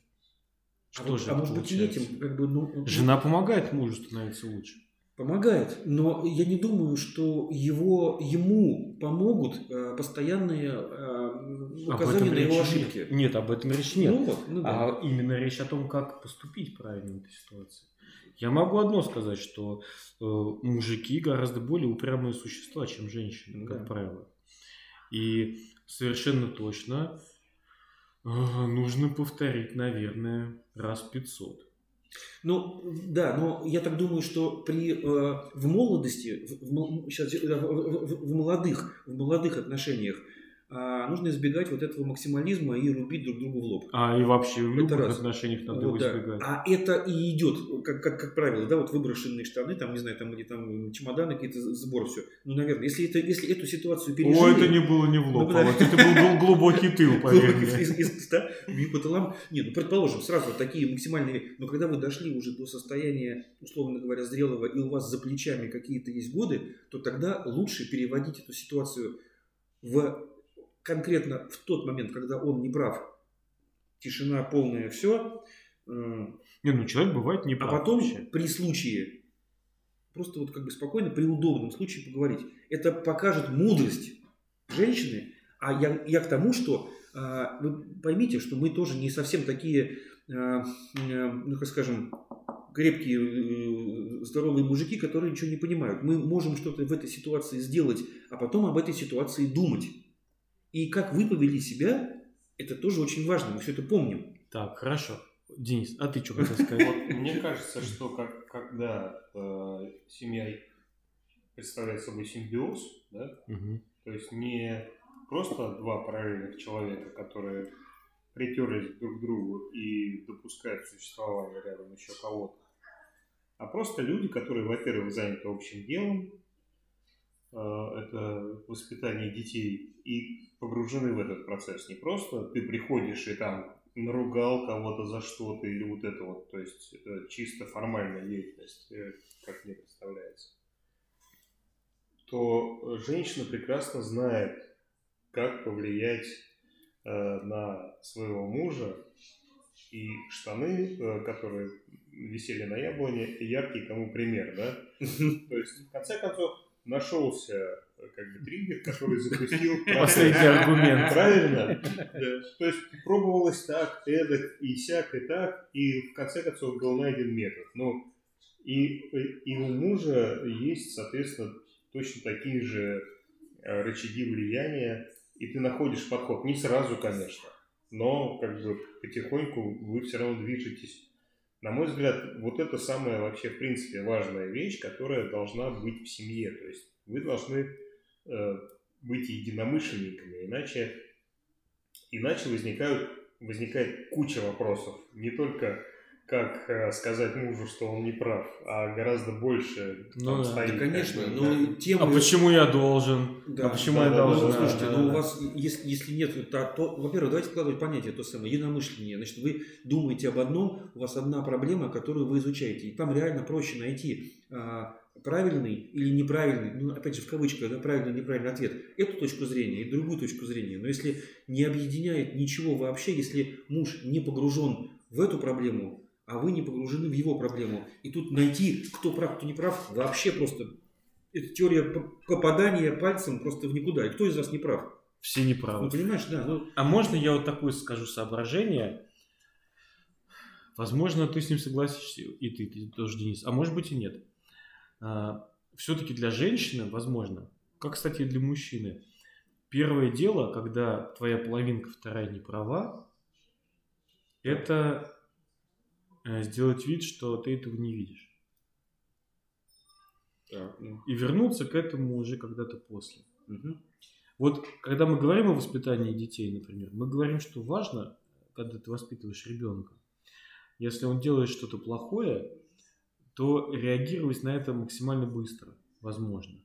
Что а, же а может быть и этим, как бы, ну, ну, Жена помогает мужу становиться лучше. Помогает, но я не думаю, что его, ему помогут э, постоянные э, указания на его ошибки. Нет. нет, об этом речь нет. Ну, вот, ну, да. А именно речь о том, как поступить правильно в этой ситуации. Я могу одно сказать, что э, мужики гораздо более упрямые существа, чем женщины, да. как правило. И совершенно точно Нужно повторить, наверное, раз 500. Ну, да, но я так думаю, что при, э, в молодости, в, в, сейчас, в, в, в, молодых, в молодых отношениях нужно избегать вот этого максимализма и рубить друг другу в лоб. А и вообще в любых раз. отношениях надо вот, его избегать. А это и идет, как, как, как правило, да, вот выброшенные штаны, там, не знаю, там где там чемоданы, какие-то сбор, все. Ну, наверное, если, это, если эту ситуацию пережили... О, это не было не в лоб, ну, а вот это был глубокий тыл, поверь Да, по тылам. Нет, ну, предположим, сразу такие максимальные... Но когда вы дошли уже до состояния, условно говоря, зрелого, и у вас за плечами какие-то есть годы, то тогда лучше переводить эту ситуацию в конкретно в тот момент, когда он не прав, тишина полная, все. Э, не, ну человек бывает не прав. А потом вообще. при случае, просто вот как бы спокойно, при удобном случае поговорить. Это покажет мудрость женщины. А я, я к тому, что э, вы поймите, что мы тоже не совсем такие, э, ну как скажем, крепкие, здоровые мужики, которые ничего не понимают. Мы можем что-то в этой ситуации сделать, а потом об этой ситуации думать. И как вы повели себя, это тоже очень важно, мы все это помним. Так, хорошо. Денис, а ты что хотел сказать? Вот, мне кажется, что как, когда э, семья представляет собой симбиоз, да, угу. то есть не просто два параллельных человека, которые притерлись друг к другу и допускают существование рядом еще кого-то, а просто люди, которые, во-первых, заняты общим делом, это это воспитание детей и погружены в этот процесс. Не просто ты приходишь и там наругал кого-то за что-то или вот это вот, то есть э, чисто формальная деятельность, э, как мне представляется, то женщина прекрасно знает, как повлиять э, на своего мужа, и штаны, которые висели на яблоне, яркий тому пример, да? То есть, в конце концов, нашелся как бы триггер, который запустил последний аргумент. Правильно? То есть пробовалось так, эдак, и сяк, и так, и в конце концов был найден метод. Ну, и, и у мужа есть, соответственно, точно такие же э, рычаги влияния, и ты находишь подход. Не сразу, конечно, но как бы потихоньку вы все равно движетесь. На мой взгляд, вот это самая вообще, в принципе, важная вещь, которая должна быть в семье. То есть вы должны Э, быть единомышленниками, иначе, иначе возникают, возникает куча вопросов. Не только как э, сказать мужу, что он не прав, а гораздо больше ну, там да, стоит. Да, конечно. Как, но да. тема... А почему я должен? Да, а почему да, я да, должен? Ну, слушайте, да, ну да. у вас, если, если нет, то, то, во-первых, давайте вкладывать понятие то самое, единомышление. Значит, вы думаете об одном, у вас одна проблема, которую вы изучаете. И там реально проще найти а, правильный или неправильный, ну, опять же, в кавычках, да, правильный или неправильный ответ, эту точку зрения и другую точку зрения. Но если не объединяет ничего вообще, если муж не погружен в эту проблему, а вы не погружены в его проблему, и тут найти, кто прав, кто не прав, вообще просто это теория попадания пальцем просто в никуда. И кто из вас не прав? Все неправы. Ну, понимаешь, да. Ну... А можно я вот такое скажу соображение? Возможно, ты с ним согласишься, и ты, ты тоже, Денис, а может быть и нет. А, все-таки для женщины, возможно, как, кстати, и для мужчины, первое дело, когда твоя половинка вторая не права, это сделать вид, что ты этого не видишь. Так, ну. И вернуться к этому уже когда-то после. Мгм. Вот когда мы говорим о воспитании детей, например, мы говорим, что важно, когда ты воспитываешь ребенка, если он делает что-то плохое, то реагировать на это максимально быстро, возможно.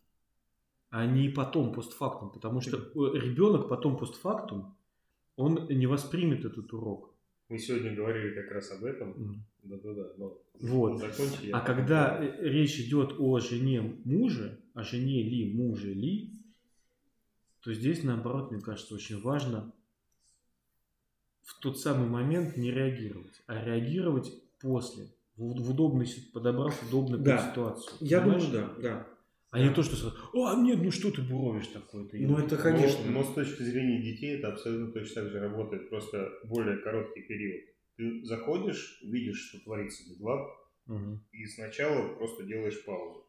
А не потом, постфактум. Потому что э, ребенок потом постфактум, он не воспримет этот урок. Мы сегодня говорили как раз об этом. Да-да-да. но Вот. закончи, А когда говорю. речь идет о жене мужа, о жене ли, муже ли, то здесь, наоборот, мне кажется, очень важно в тот самый момент не реагировать, а реагировать после, в, в удобной, си- подобрав удобную Да. ситуацию. Я Понимаешь? думаю, да, да. А не то, что сразу, а, нет, ну что ты буровишь такое-то? Ну, это Но- конечно. Но, с точки зрения детей это абсолютно точно так же работает, просто более короткий период. Ты заходишь, видишь, что творится без лап, Мгм. и сначала просто делаешь паузу.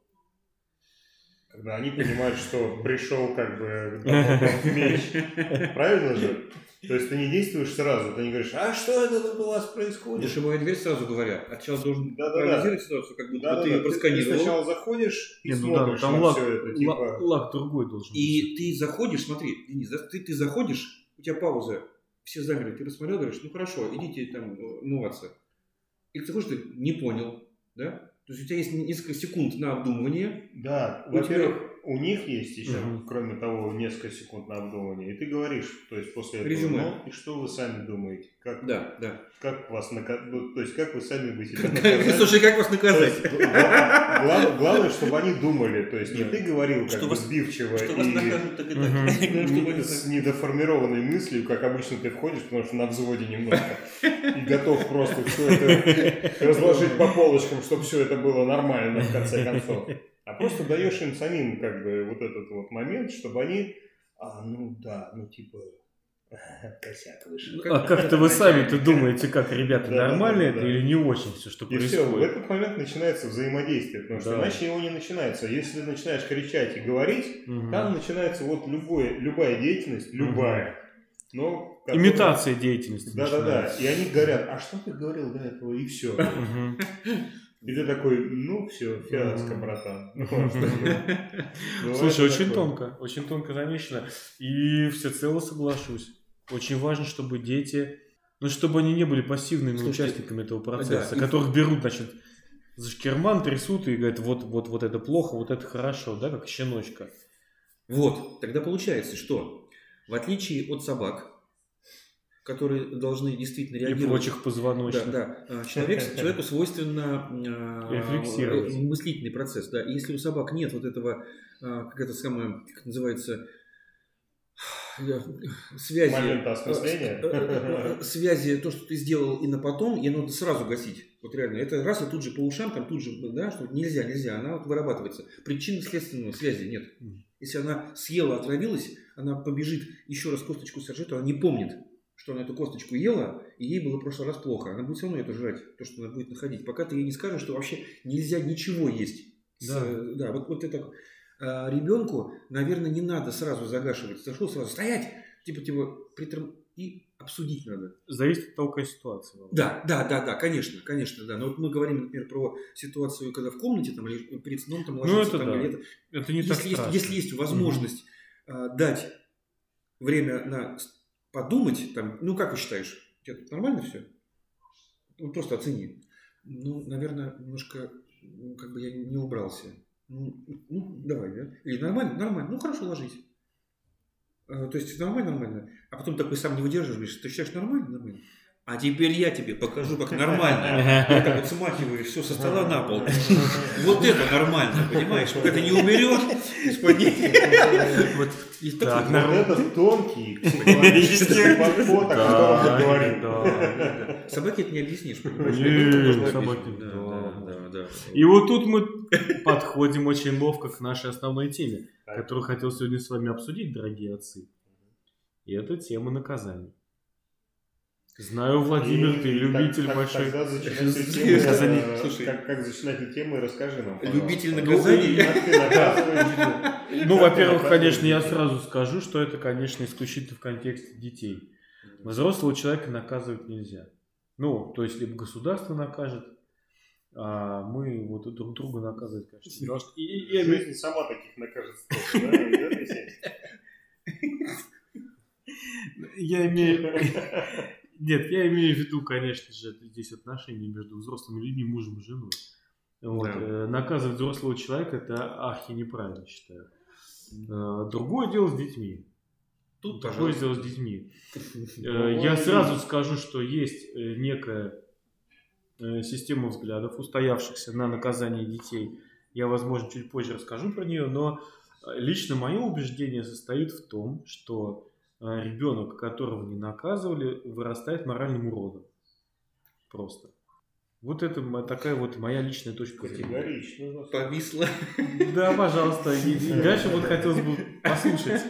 Когда они понимают, что пришел как бы меч. Правильно же? То есть ты не действуешь сразу, ты не говоришь, а что это тут у вас происходит? Душевая дверь сразу говоря. А сейчас должен Да-да-да. проанализировать ситуацию, как будто Да, бы да, ты да. ее Ты, ты просканировал. сначала заходишь и Не, ну да, смотришь там на лак, все это, типа, лак другой должен быть. И ты заходишь, смотри, Денис, да, ты, ты заходишь, у тебя пауза, все замерли, ты посмотрел, говоришь, ну хорошо, идите там э, умываться. И ты заходишь, ты не понял, да? То есть у тебя есть несколько секунд на обдумывание. Да, во-первых, у них есть еще, Мгм. кроме того, несколько секунд на обдумывание. И ты говоришь, то есть после этого, Резюме. ну, и что вы сами думаете? Как, Да, да. как вас нака- ну, то есть как вы сами бы себя наказали? Слушай, как вас То наказать? есть, гла- гла- Главное, чтобы они думали, то есть не ты говорил как Что бы вас- сбивчиво Что вас и накажут, так и так. Главное, с недоформированной мыслью, как обычно ты входишь, потому что на взводе немножко, и готов просто все это разложить по полочкам, чтобы все это было нормально в конце концов. Просто даешь им самим как бы вот этот вот момент, чтобы они, а, ну да, ну типа, косяк вышел. А как-то вы сами-то думаете, как, ребята, Да, нормально да, это да. или не очень все, что И все, в этот момент начинается взаимодействие, потому что Да. иначе его не начинается. Если начинаешь кричать и говорить, там начинается вот любое, любая деятельность, любая. Но, которая- Имитация деятельности Да-да-да. И они говорят, а что ты говорил до этого? И все. И ты такой, ну все, фиаско, братан. Ну, Слушай, очень тонко, очень тонко замечено. И всецело соглашусь. Очень важно, чтобы дети, ну, чтобы они не были пассивными участниками этого процесса, которых берут, значит, за шкерман, трясут и говорят, вот, вот, вот это плохо, вот это хорошо, да, как щеночка. Вот, тогда получается, что в отличие от собак, которые должны действительно И реагировать... прочих позвоночных. Да, да. А, Человек, человеку свойственно а, э, мыслительный процесс. Да. И если у собак нет вот этого, а, как это самое, как называется, э, связи, Момента осмысления. э, э, э, связи, то, что ты сделал и на потом, и надо сразу гасить. Вот реально, это раз и тут же по ушам, там тут же, да, что нельзя, нельзя, она вот вырабатывается. Причинно-следственной связи нет. Если она съела, отравилась, она побежит еще раз косточку сожрет, она не помнит, что она эту косточку ела, и ей было в прошлый раз плохо. Она будет все равно это жрать, то, что она будет находить. Пока ты ей не скажешь, что вообще нельзя ничего есть. С, Да. э, да, вот, вот это а, ребенку, наверное, не надо сразу загашивать. Зашел сразу, стоять! Типа, типа, притром... и обсудить надо. Зависит от того, какая ситуация. Да, да, да, да, конечно, конечно, да. Но вот мы говорим, например, про ситуацию, когда в комнате там или перед сном там Ну, ложится, это там, да. или это- Это не так если, есть, страшно. если есть возможность а, дать время на с- подумать, там, ну как вы считаешь, тут нормально все? Ну просто оцени. Ну, наверное, немножко, ну, как бы я не убрался. Ну, ну, давай, да? Или нормально, нормально, ну хорошо, ложись. А, то есть нормально, нормально. А потом такой сам не выдерживаешь, ты считаешь нормально, нормально? А теперь я тебе покажу, как нормально. Так вот смахиваю все со стола на пол. Вот это нормально, понимаешь? Пока ты не умерешь, из-под Вот и Так. Вот это тонкий подход, о котором мы говорим. да. Собаке это не объяснишь, понимаешь? Объяснить. да. Да. И вот тут мы подходим очень ловко к нашей основной теме, которую хотел сегодня с вами обсудить, дорогие отцы. И это тема наказания. Знаю, Владимир, ты И любитель так- так- большой. Э, Слушай. как- Как зачинать эту тему и расскажи нам, пожалуйста. Любитель Ну, наказаний. ты? Ну, во-первых, ты конечно, я сразу скажу, что это, конечно, исключительно в контексте детей. Взрослого человека наказывать нельзя. Ну, то есть, либо государство накажет, а мы вот друг друга наказывать, конечно. И- и- и- Жизнь сама таких накажет? Я имею... Нет, я имею в виду, конечно же, здесь отношения между взрослыми людьми, мужем и женой. Вот. Да. э, Наказывать взрослого человека это архи неправильно, считаю. Э, Другое дело с детьми. Тут, Другое дело с детьми. Э, Я сразу скажу, что есть некая система взглядов, устоявшихся на наказание детей. Я, возможно, чуть позже расскажу про нее, но лично мое убеждение состоит в том, что ребенок, которого не наказывали, вырастает моральным уродом. Просто. Вот это такая вот моя личная точка зрения. Категорично. да. Повисло. Да, пожалуйста. И, и дальше вот хотелось бы послушать.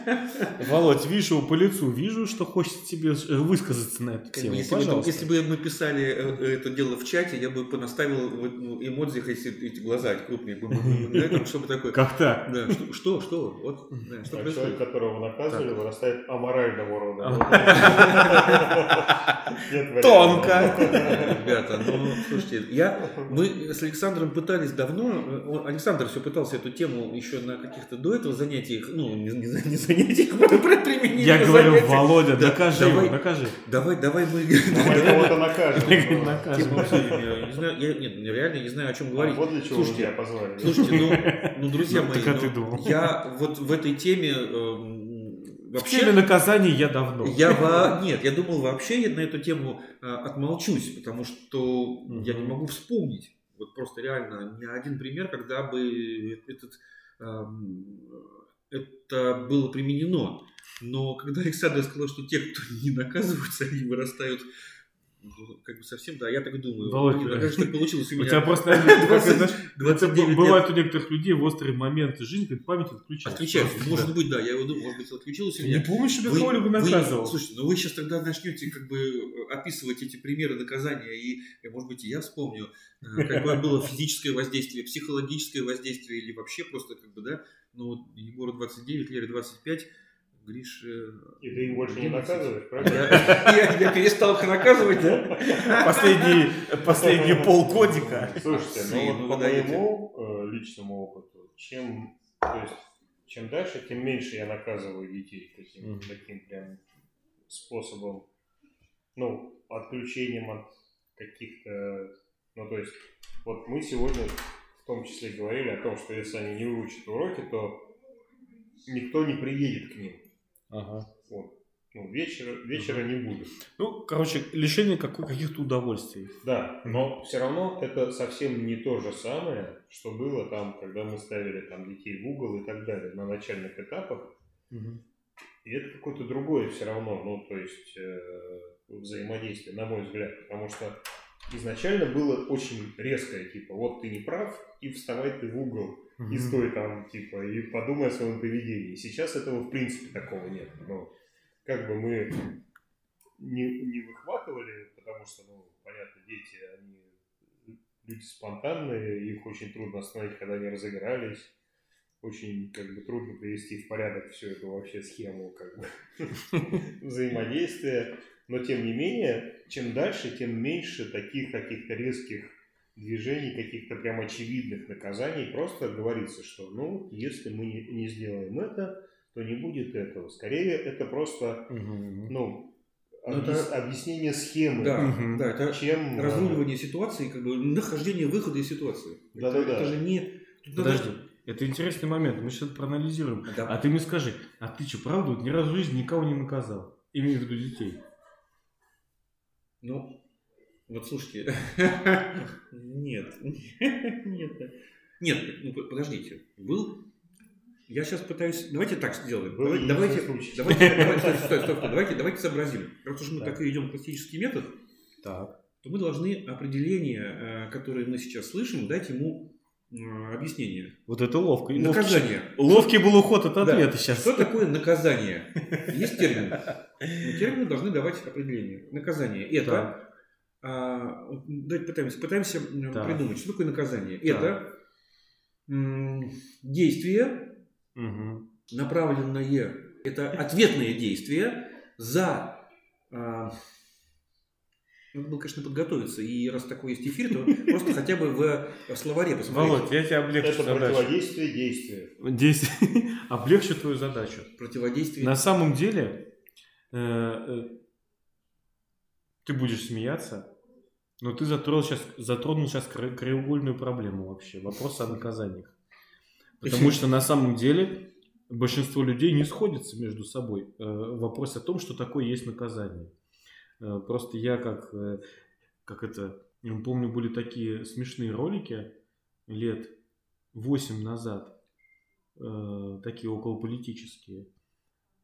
Володь, вижу по лицу, вижу, что хочет тебе э, высказаться на эту тему. если, бы, если бы мы писали э, это дело в чате, я бы понаставил в ну, эмодзиях эти, эти глаза крупные, бу- да, там, чтобы такое. Как так? Да, что, что, что? Вот, да, что А происходит? человек, которого наказывали, Так. вырастает аморальным уродом. А. Тонко. Ребята, ну, слушайте, я, мы с Александром пытались давно, э, он- Александр все пытался эту тему еще на каких-то до этого занятиях, ну, не, не не занятиях, про применение Я говорю, занятий. Володя, Да, докажи давай. его, докажи. Давай, давай мы... А Мы кого-то накажем. Я не знаю, я нет, я реально не знаю, о чем а говорить. Вот для чего Слушайте, меня позвали. Слушайте, ну, ну друзья Ну, мои, а ну, я вот в этой теме эм, В теме вообще... наказания я давно. Я во... Нет, я думал вообще я на эту тему э, отмолчусь, потому что я не могу вспомнить. Вот просто реально ни один пример, когда бы этот, это было применено. Но когда Александр сказал, что те, кто не наказываются, они вырастают как бы совсем, да, я так думаю. Володя, Ну, как же так получилось у У меня? тебя просто, наверное, как 20 знаешь, 29 лет. бывает у некоторых людей в острые моменты жизни, как память отключается. Отключается. Может да. быть, да, я его думаю, может быть, отключилось у меня. не помнишь, что кого-либо наказывал? слушайте, ну вы сейчас тогда начнете как бы описывать эти примеры наказания, и, и, может быть, и я вспомню, э, какое было физическое воздействие, психологическое воздействие, или вообще просто как бы, да, ну, вот Егору 29, Лере 25, Грише... И ты их больше не 11. наказываешь, правильно? я- я перестал их наказывать, да? Последние, последние полгодика. Слушайте, ну вот по моему э, личному опыту, чем, то есть, чем дальше, тем меньше я наказываю детей таким, Мгм. таким прям способом, ну, отключением от каких-то, ну, то есть, вот мы сегодня в том числе говорили о том, что если они не выучат уроки, то никто не приедет к ним. Ага. Вот. Ну, вечера, вечера не будет. Ну, короче, лишение каких-то удовольствий. Да, но все равно это совсем не то же самое, что было там, когда мы ставили там детей в угол и так далее на начальных этапах. И это какое-то другое все равно, ну, то есть э, взаимодействие, на мой взгляд. Потому что изначально было очень резкое, типа, вот ты не прав, и вставай ты в угол, и стой там, типа, и подумай о своем поведении. Сейчас этого, в принципе, такого нет. Ну, как бы мы не, не выхватывали, потому что, ну, понятно, дети, они люди спонтанные, их очень трудно остановить, когда они разыгрались. Очень как бы трудно привести в порядок всю эту вообще схему как бы взаимодействия. Но тем не менее, чем дальше, тем меньше таких каких-то резких движений, каких-то прям очевидных наказаний. Просто говорится, что ну, если мы не, не сделаем это, то не будет этого. Скорее, это просто Мгм. ну, Ну, объяс- это- объяснение схемы. Да, да, это Чем... разруливание ситуации, как бы нахождение выхода из ситуации. Да-да-да. Это, это же не... тут Подожди, это интересный момент, мы сейчас это проанализируем. Да. А ты мне скажи, а ты что, правда, вот ни разу в жизни никого не наказал? Имею в виду детей. Ну, вот слушайте. Нет. Нет. Нет, ну подождите. Был... Я сейчас пытаюсь... Давайте так сделаем. Давайте, давайте, давайте, давайте, стой, стой, стой, стой. давайте, давайте сообразим. Раз уж мы Так. так и идем классический метод, Так. то мы должны определение, э, которое мы сейчас слышим, дать ему э, объяснение. Вот это ловко. Наказание. Ловкий, был уход от Да. ответа сейчас. Что такое наказание? Есть термин. Но термины должны давать определение. Наказание. Это... а, давайте пытаемся, пытаемся Так. придумать, что такое наказание. Это м, действие, Мгм. направленное, это ответное действие за... а, надо было, конечно, подготовиться. И раз такой есть эфир, то просто хотя бы в, в словаре посмотреть. Володь, я тебе облегчу Это задачу. противодействие действию. Здесь облегчу твою задачу. Противодействие. На самом деле, э, э, ты будешь смеяться, но ты затронул сейчас, затронул сейчас кра- краеугольную проблему вообще, вопрос о наказаниях. Потому что на самом деле большинство людей не сходятся между собой э, в вопросе о том, что такое есть наказание. Э, Просто я как, э, как это, помню, были такие смешные ролики лет 8 назад, э, такие околополитические,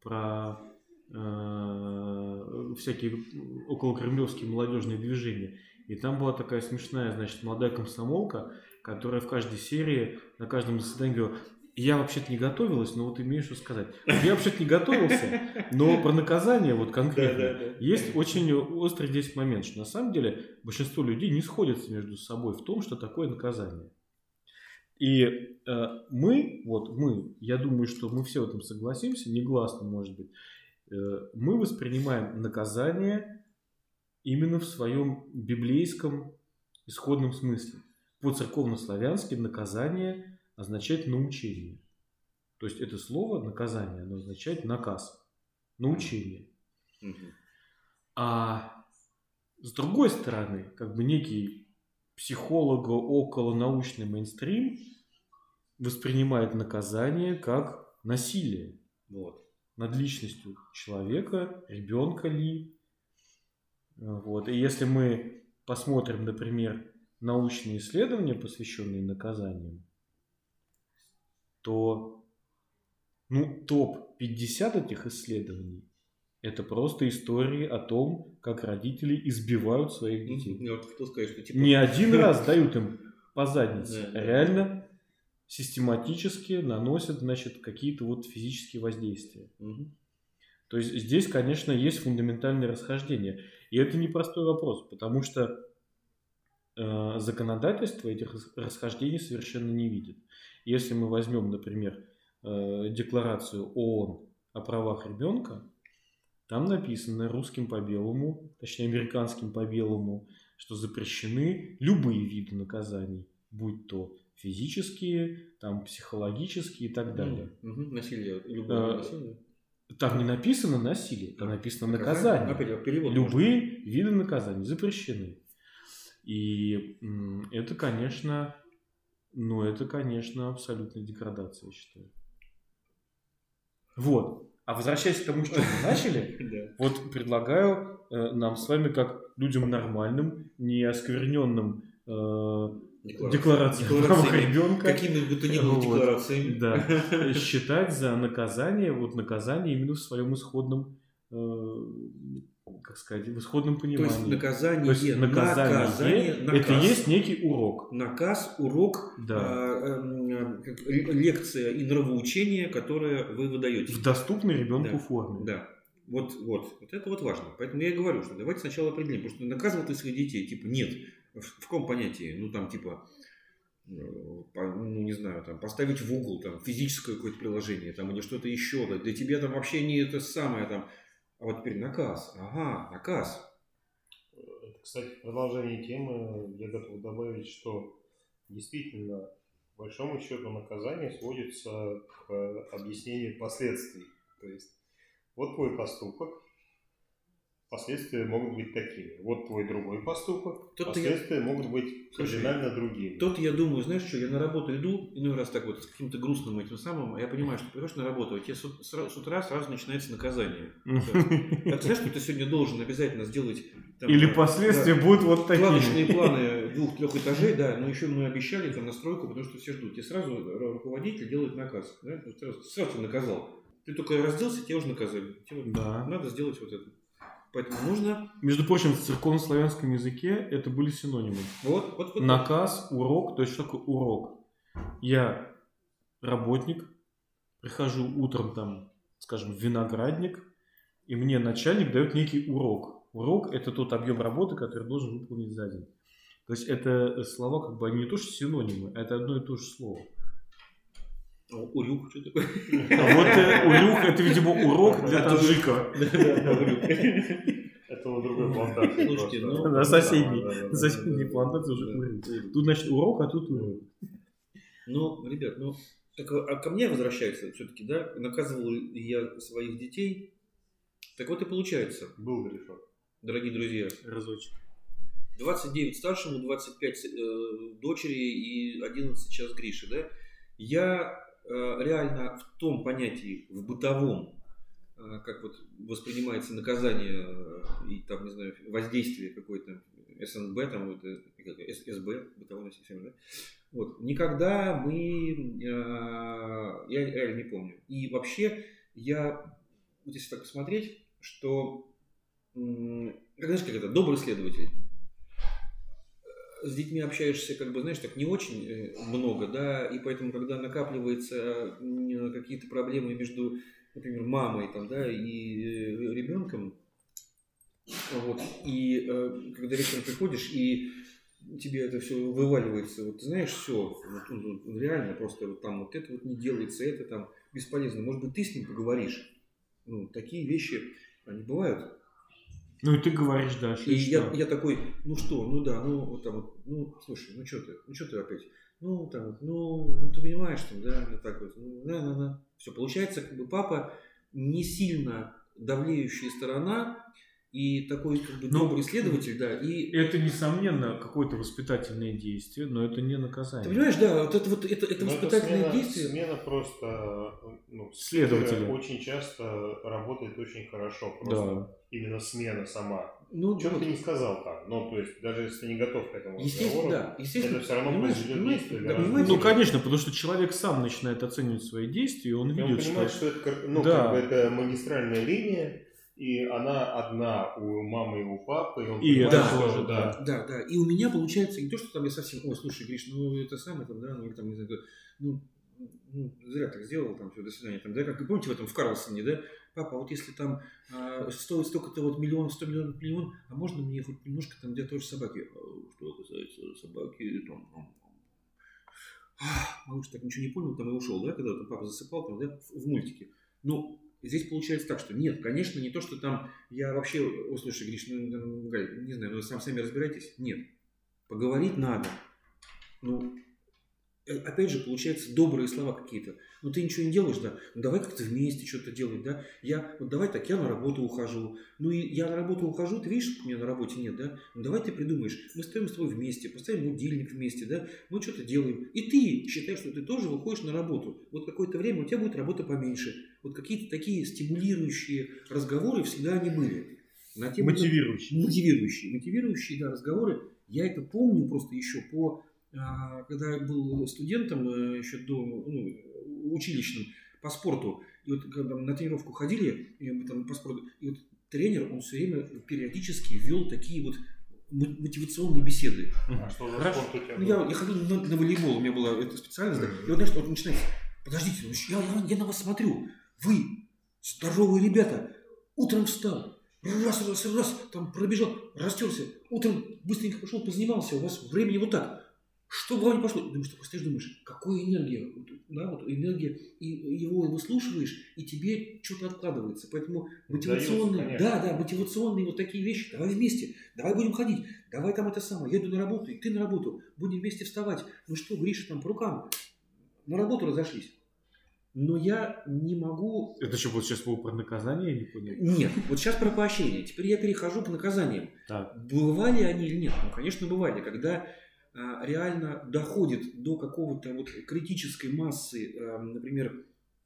про э, всякие околокремлевские молодежные движения. И там была такая смешная, значит, молодая комсомолка, которая в каждой серии, на каждом заседании говорила, я вообще-то не готовилась, но вот имею что сказать. Я вообще-то не готовился, но про наказание вот конкретно есть очень острый здесь момент, что на самом деле большинство людей не сходятся между собой в том, что такое наказание. И э, мы, вот мы, я думаю, что мы все в этом согласимся, негласно может быть, мы воспринимаем наказание именно в своем библейском исходном смысле. По-церковно-славянски наказание означает научение. То есть это слово наказание, оно означает наказ, научение. А с другой стороны, как бы некий психолого-околонаучный мейнстрим воспринимает наказание как насилие Вот. Над личностью человека, ребенка ли. Вот. И если мы посмотрим, например, научные исследования, посвященные наказаниям, то ну, топ-50 этих исследований это просто истории о том, как родители избивают своих детей. Вот что типа... Не один раз дают им по заднице, Да, да. реально систематически наносят, значит, какие-то вот физические воздействия. Мгм. То есть здесь, конечно, есть фундаментальное расхождение. И это непростой вопрос, потому что э, законодательство этих рас- расхождений совершенно не видит. Если мы возьмем, например, э, декларацию ООН о правах ребенка, там написано русским по белому, точнее американским по белому, что запрещены любые виды наказаний, будь то физические, там, психологические и так далее. Мгм. Насилие. Любое Э, насилие. Там не написано насилие, там написано наказание. Вот перевод. Любые виды наказаний запрещены. И это, конечно, ну, это, конечно, абсолютная деградация, я считаю. Вот. А возвращаясь к тому, что мы начали, вот предлагаю э, нам с вами, как людям нормальным, не оскверненным э, правах Декларациями. ребенка, Какими бы то ни было Вот. декларациями. да, считать за наказание, вот наказание именно в своем исходном, э, как сказать, в исходном То понимании. есть наказание, То есть наказание, наказание, это наказ. есть некий урок. наказ, урок, Да. эм, как л- лекция и нравоучение, которое вы выдаете. В доступной ребенку Да. форме. Да. Вот, вот, вот это вот важно. Поэтому я и говорю, что давайте сначала определим, потому что наказывал ты своих детей, типа, нет. В, каком понятии? Ну, там, типа, э, ну, не знаю, там, поставить в угол, там, физическое какое-то приложение, там, или что-то еще, да, для тебя там вообще не это самое, там, а вот теперь наказ, ага, наказ. Это, кстати, продолжение темы я готов добавить, что действительно, по большому счету, наказание сводится к объяснению последствий. То есть, вот твой поступок, последствия могут быть такими. Вот твой другой поступок, Тут-то я- последствия могут быть Слушай, кардинально другими. Тут я думаю, знаешь что, я на работу иду, иной раз так вот с каким-то грустным этим самым, а я понимаю, что приходишь на работу, а тебе с, с утра сразу начинается наказание. Ты знаешь, что ты сегодня должен обязательно сделать там, Или э, последствия да, будут вот Кладочные такими. планы двух-трех этажей, да, но еще мы обещали там настройку, потому что все ждут. Тебе сразу ру- руководитель делает наказ. Да? Сразу, сразу наказал. Ты только разделся, тебя уже наказали. Тебе Да. надо сделать вот это. Поэтому нужно Между прочим, в церковнославянском языке это были синонимы. вот, вот, вот Наказ, урок, то есть что такое урок? Я работник, прихожу утром там, скажем, в виноградник, и мне начальник дает некий урок. Урок – это тот объем работы, который должен выполнить за день. То есть это слова как бы они не то что синонимы, это одно и то же слово. Урюк, что такое? Вот э, урюк – это, видимо, урок для таджика. Урюк. Это на другой плантации. Слушайте, ну, На соседней, на соседней плантации уже урюк. Тут, значит, урок, а тут урок. Ну, ребят, ну, так, а ко мне возвращается все-таки, да, наказывал ли я своих детей. Так вот и получается, Был грешок. дорогие друзья, Разочек. 29 старшему, 25 э, дочери и 11 сейчас Грише, да? Я реально в том понятии, в бытовом, э, как вот воспринимается наказание э, и там, не знаю, воздействие какое-то СНБ, там вот, э, СБ, бытовой система, да? Вот. Никогда мы, э, я реально не помню. И вообще, я, вот если так посмотреть, что, как, знаешь, как это, добрый следователь, с детьми общаешься, как бы, знаешь, так не очень э, много, да, и поэтому, когда накапливаются м, какие-то проблемы между, например, мамой, там, да, и э, ребенком, вот, и э, когда вечером приходишь, и тебе это все вываливается, вот, знаешь, все, реально просто вот там вот это вот не делается, это там бесполезно. Может быть, ты с ним поговоришь. Ну, такие вещи, они бывают. Ну и ты говоришь дальше. И и я, я такой, ну что, ну да, ну вот там вот, ну слушай, ну что ты, ну что ты опять, ну там, вот, ну, ну, ты понимаешь, там, да, вот так вот, ну, да, да, да. Все, получается, как бы папа не сильно давлеющая сторона и такой как бы Ну, добрый следователь, да, и Это, несомненно, какое-то воспитательное действие, но это не наказание. ты понимаешь, да, вот это вот это, это Ну, воспитательное смена, действие. Смена просто ну, Следователя. очень часто работает очень хорошо. Просто Да. именно смена сама. Ну, Что бы вот, ты не сказал там, ну, то есть, даже если ты не готов к этому естественно, да, естественно, это все равно понимаешь, действие да, Ну, конечно, потому что человек сам начинает оценивать свои действия, и он И он видит, понимает, что... что это, ну, Да. как бы это магистральная линия, и она одна у мамы и у папы, и он И понимает, это что, тоже, да. Да, да. И у меня получается не то, что там я совсем, ой, слушай, Гриш, ну это самое там, да, ну или там, не знаю, ну, ну, зря так сделал, там, все, до свидания, там, да, как вы помните в этом, в Карлсоне, да, папа, вот если там а, стоит столько-то вот миллион, сто миллионов, миллион, а можно мне хоть немножко там для той же собаки, А, что касается собаки, там, там, там. Малыш так ничего не понял, там и ушел, да, когда там папа засыпал, там, да, в, в мультике. Ну, здесь получается так, что нет, конечно, не то, что там я вообще, о, слушай, Гриш, ну, ну, Галь, не знаю, ну, сам сами разбирайтесь. Нет. Поговорить надо. Ну, э, опять же, получается, добрые слова какие-то. Ну, ты ничего не делаешь, да? Ну, давай как-то вместе что-то делать, да? Я, вот давай так, я на работу ухожу. Ну, и я на работу ухожу, ты видишь, что меня на работе нет, да? Ну, давай ты придумаешь. Мы стоим с тобой вместе, поставим будильник вместе, да? Мы что-то делаем. И ты считаешь, что ты тоже выходишь на работу. Вот какое-то время у тебя будет работа поменьше. Вот какие-то такие стимулирующие разговоры всегда они были. На тему, Мотивирующий. мотивирующие, мотивирующие да, разговоры. Я это помню просто еще по, а, когда я был студентом э, еще до ну, училищным по спорту, и вот когда на тренировку ходили, и мы там по спорту, и вот тренер, он все время периодически вел такие вот мо- мотивационные беседы. А что за Хорошо. спорт у тебя Ну, был? я, я ходил на, на волейбол, у меня была эта специальность, да. И вот, знаешь, вот начинается, подождите, ну, я, я- я на вас смотрю, вы, здоровые ребята, утром встал, раз, раз, раз, там пробежал, растерся, утром быстренько пошел, позанимался, у вас времени вот так. Что в голове пошло? Думаешь, такой стоишь, думаешь, какая энергия, Вот, да, вот энергия, и его выслушиваешь, и тебе что-то откладывается. Поэтому мотивационные, конечно. да, да, мотивационные вот такие вещи, давай вместе, давай будем ходить, давай там это самое, еду на работу, и ты на работу, будем вместе вставать. Ну что, Гриша, там по рукам, на работу разошлись. Но я не могу... Это что, вот сейчас было про наказание, я не понял. Нет, вот сейчас про поощрение. Теперь я перехожу к наказаниям. Так, Бывали они или нет? Ну, конечно, бывали. Когда реально доходит до какого-то вот критической массы, а, например,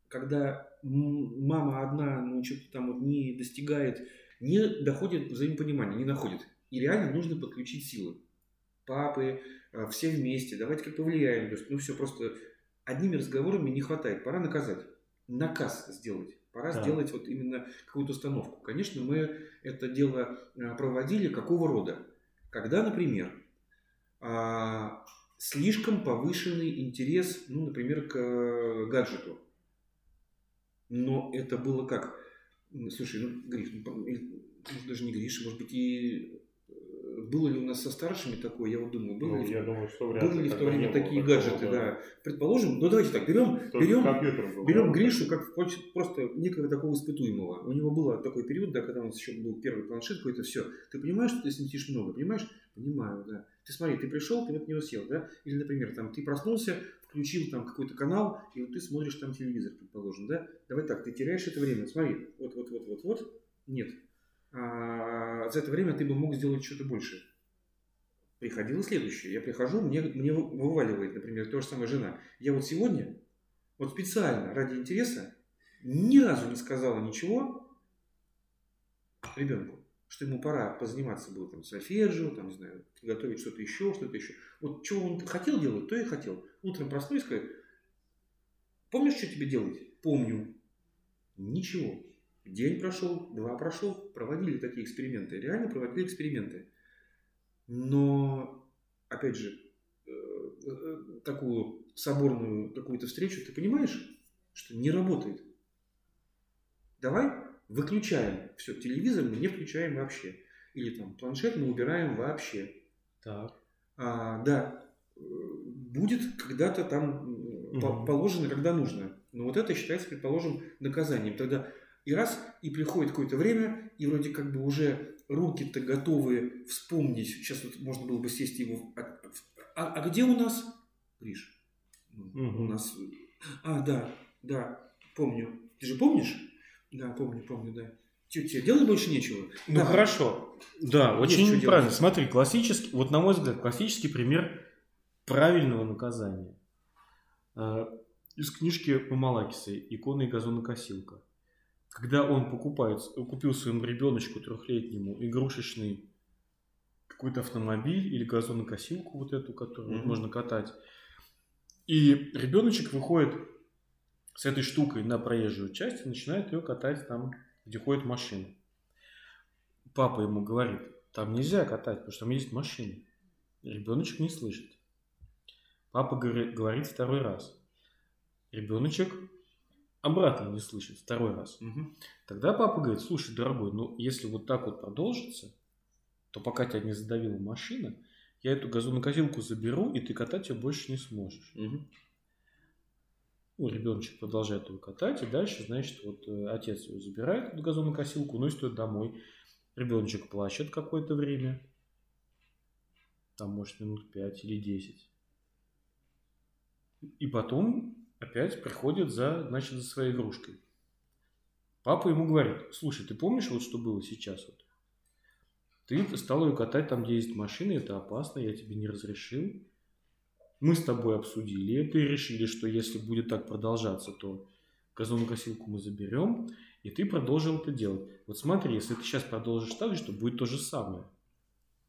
когда мама одна, ну, что-то там вот не достигает, не доходит взаимопонимания, не находит. И реально нужно подключить силы. Папы, а, все вместе, давайте как повлияем. То есть, ну, все просто одними разговорами не хватает. Пора наказать. Наказ сделать. Пора Так. сделать вот именно какую-то установку. Конечно, мы это дело а, проводили какого рода? Когда, например, а, слишком повышенный интерес, ну, например, к э, гаджету. Но это было как? Слушай, ну, Гриш, ну, даже не Гриша, может быть, и было ли у нас со старшими такое, я вот думаю, было Ну, ли, я думаю, что вряд были ли в то время было такие такого, гаджеты, да. Предположим, ну давайте так, берем, берем, был, берем да? Гришу как просто некого такого испытуемого. У него был такой период, да, когда у нас еще был первый планшет какой-то, все. Ты понимаешь, что ты сидишь много, понимаешь? Понимаю, да. Ты смотри, ты пришел, ты вот него сел, да? Или, например, там, ты проснулся, включил там какой-то канал, и вот ты смотришь там телевизор, предположим, да? Давай так, ты теряешь это время. Смотри, вот, вот, вот, вот, вот, нет. А, за это время ты бы мог сделать что-то больше. Приходило следующее. Я прихожу, мне, мне вы- вываливает, например, то же самое жена. Я вот сегодня, вот специально ради интереса, ни разу не сказала ничего ребенку, что ему пора позаниматься было там сольфеджио, там, не знаю, готовить что-то еще, что-то еще. Вот что он хотел делать, то и хотел. Утром проснулись, сказать, помнишь, что тебе делать? Помню. Ничего. День прошел, два прошел, проводили такие эксперименты, реально проводили эксперименты. Но, опять же, э, э, такую соборную какую-то встречу, ты понимаешь, что не работает. Давай выключаем все, телевизор мы не включаем вообще. Или там планшет мы убираем вообще. так. А, да, э, будет когда-то там Мгм. положено, когда нужно. Но вот это считается, предположим, наказанием. Тогда и раз, и приходит какое-то время, и вроде как бы уже руки-то готовы вспомнить. Сейчас вот можно было бы сесть его... А, а- а где у нас? Гриш, Мгм. у нас... А, да, да, помню. Ты же помнишь? Да, помню, помню, да. Тебе делать больше нечего? Ну Да. хорошо. Да, Есть очень делать. правильно. Смотри, классический, вот на мой взгляд, классический пример правильного наказания. А, Из книжки Мамалакиса «Икона и газонокосилка». Когда он покупает, купил своему ребеночку трехлетнему игрушечный какой-то автомобиль или газонокосилку вот эту, которую Мгм. можно катать. И ребеночек выходит с этой штукой на проезжую часть и начинает ее катать там, где ходит машина. Папа ему говорит, там нельзя катать, потому что там есть машина. Ребеночек не слышит. Папа говори- говорит второй раз. Ребеночек обратно не слышит второй раз. Мгм. Тогда папа говорит, слушай, дорогой, ну если вот так вот продолжится, то пока тебя не задавила машина, я эту газонокосилку заберу, и ты катать ее больше не сможешь. Мгм. Ну, ребеночек продолжает его катать, и дальше, значит, вот э, отец его забирает, эту газонокосилку, уносит ее домой. Ребеночек плачет какое-то время, там, может, минут 5 или 10. И потом опять приходит за, значит, за своей игрушкой. Папа ему говорит, слушай, ты помнишь, вот что было сейчас? Вот? Ты стал ее катать там, где есть машины, это опасно, я тебе не разрешил. Мы с тобой обсудили это и решили, что если будет так продолжаться, то газонокосилку мы заберем, и ты продолжил это делать. Вот смотри, если ты сейчас продолжишь так же, то будет то же самое.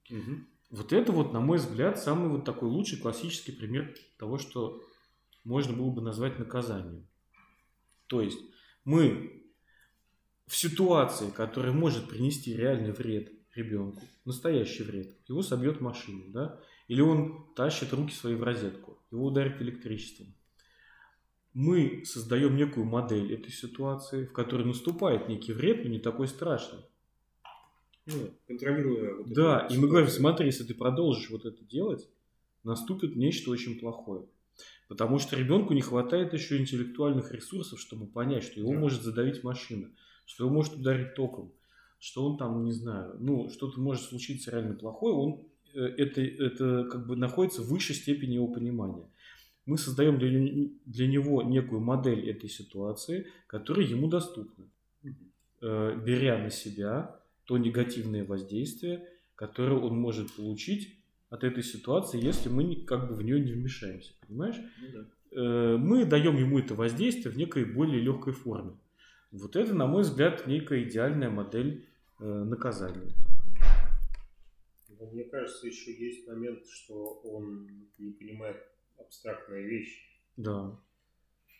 Мгм. Вот это вот, на мой взгляд, самый вот такой лучший классический пример того, что можно было бы назвать наказанием. То есть мы в ситуации, которая может принести реальный вред ребенку, настоящий вред, его собьет машина, да, или он тащит руки свои в розетку, его ударит электричеством. Мы создаем некую модель этой ситуации, в которой наступает некий вред, но не такой страшный. Ну, контролируя вот Да, и мы говорим, смотри, если ты продолжишь вот это делать, наступит нечто очень плохое. Потому что ребенку не хватает еще интеллектуальных ресурсов, чтобы понять, что его Да. может задавить машина, что его может ударить током, что он там, не знаю, ну, что-то может случиться реально плохое, он э, это, это как бы находится в высшей степени его понимания. Мы создаем для, для него некую модель этой ситуации, которая ему доступна, Э, беря на себя то негативное воздействие, которое он может получить от этой ситуации, если мы как бы в нее не вмешаемся, понимаешь? Ну да. Э, мы даем ему это воздействие в некой более легкой форме. Вот это, на мой взгляд, некая идеальная модель э, наказания. Но Мне кажется, еще есть момент, что он не понимает абстрактные вещи. Да.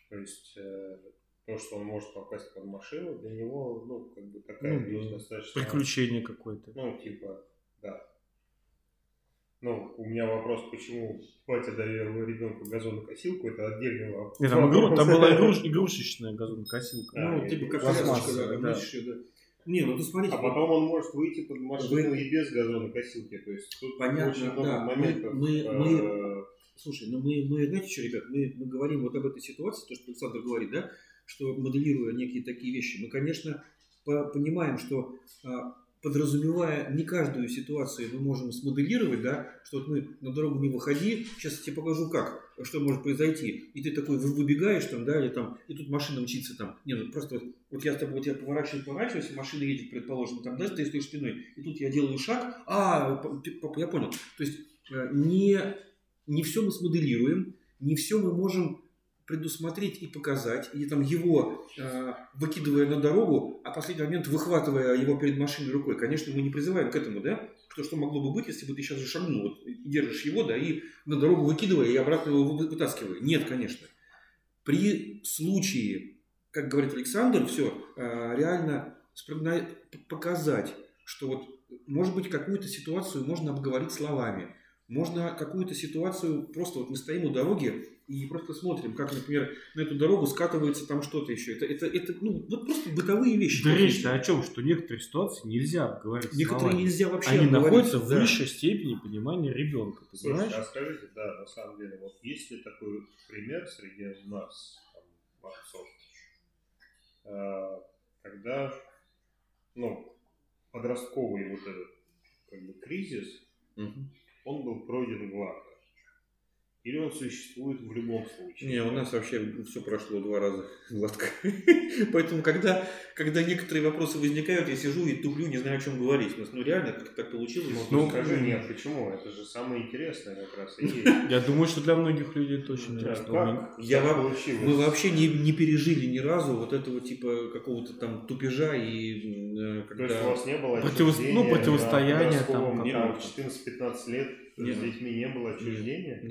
То есть э, то, что он может попасть под машину, для него, ну, как бы такая Ну, вещь да. достаточно... Приключение какое-то. Ну, типа, да. Ну, у меня вопрос, почему батя доверил ребенку газонокосилку, это отдельный вопрос. Нет, там, игру- там была игруш- игрушечная газонокосилка. Да, Ну, и типа как да, да. Не, ну ты смотрите, А потом он может выйти под машину Вы- и без газонокосилки. То есть тут Понятно, очень много да. моментов. Мы- э, мы- Слушай, ну мы, мы, знаете что, ребят, мы, мы говорим вот об этой ситуации, то, что Александр говорит, да, что моделируя некие такие вещи, мы, конечно, по- понимаем, что а, подразумевая не каждую ситуацию мы можем смоделировать, да, что вот мы на дорогу не выходи, сейчас я тебе покажу как, что может произойти, и ты такой вы- выбегаешь там, да, или там, и тут машина мчится там, не, ну просто вот, вот я с тобой, вот я поворачиваюсь, поворачиваюсь, машина едет, предположим, там, да, ты стоишь спиной, и тут я делаю шаг, а, я понял, то есть э, не, не все мы смоделируем, не все мы можем предусмотреть и показать, и там его э, выкидывая на дорогу, а в последний момент выхватывая его перед машиной рукой. Конечно, мы не призываем к этому, да? Что, что могло бы быть, если бы ты сейчас же шагнул, вот, держишь его, да, и на дорогу выкидывая, и обратно его вы- вытаскивая. Нет, конечно. При случае, как говорит Александр, все, реально спрогно- п- показать, что вот, может быть, какую-то ситуацию можно обговорить словами, можно какую-то ситуацию, просто вот мы стоим у дороги и просто смотрим, как, например, на эту дорогу скатывается там что-то еще. Это, это, это ну, вот просто бытовые вещи. Да речь-то о чем? Что некоторые ситуации нельзя говорить Некоторые словами. нельзя вообще Они обговорить, находятся в да. высшей степени понимания ребенка, Слушайте, понимаешь? а скажите, да, на самом деле, вот есть ли такой пример среди нас, там, отцов, э, когда, ну, подростковый вот этот, как бы, кризис, Мгм. он был пройден гладко? Или он существует в любом случае? Не, у нас вообще все прошло два раза гладко. Поэтому, когда, когда некоторые вопросы возникают, я сижу и туплю, не знаю, о чем говорить. У нас, ну, реально, как так получилось. Ну, Ну, скажи, нет, почему? Это же самое интересное как раз. Я думаю, что для многих людей это очень интересно. Я получилось? Мы вообще не, не пережили ни разу вот этого типа какого-то там тупежа и э, То есть у когда... вас не было Противос- ну, подростковом, там в 14-15 лет с детьми не было отчуждения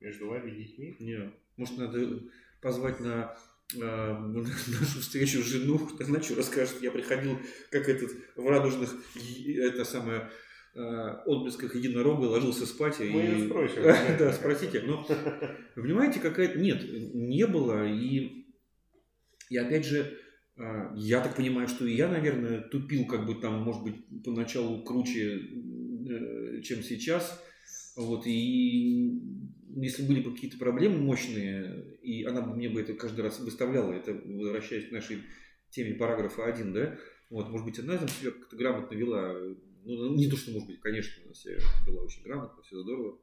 между вами и детьми? не. Может, надо позвать на нашу встречу жену, она что расскажет. Я приходил, как этот, в радужных, это самое, э, отблесках единорога, ложился спать. Мы и... спросим. Да, спросите. Но Понимаете, какая Нет, не было. И, и опять же, а, я так понимаю, что и я, наверное, тупил, как бы там, может быть, поначалу круче, э, чем сейчас. Вот, и если были бы какие-то проблемы мощные, и она бы мне бы это каждый раз выставляла, это возвращаясь к нашей теме параграфа 1, да, вот, может быть, она там себя как-то грамотно вела, ну, не то, что, может быть, конечно, она себя вела очень грамотно, все здорово.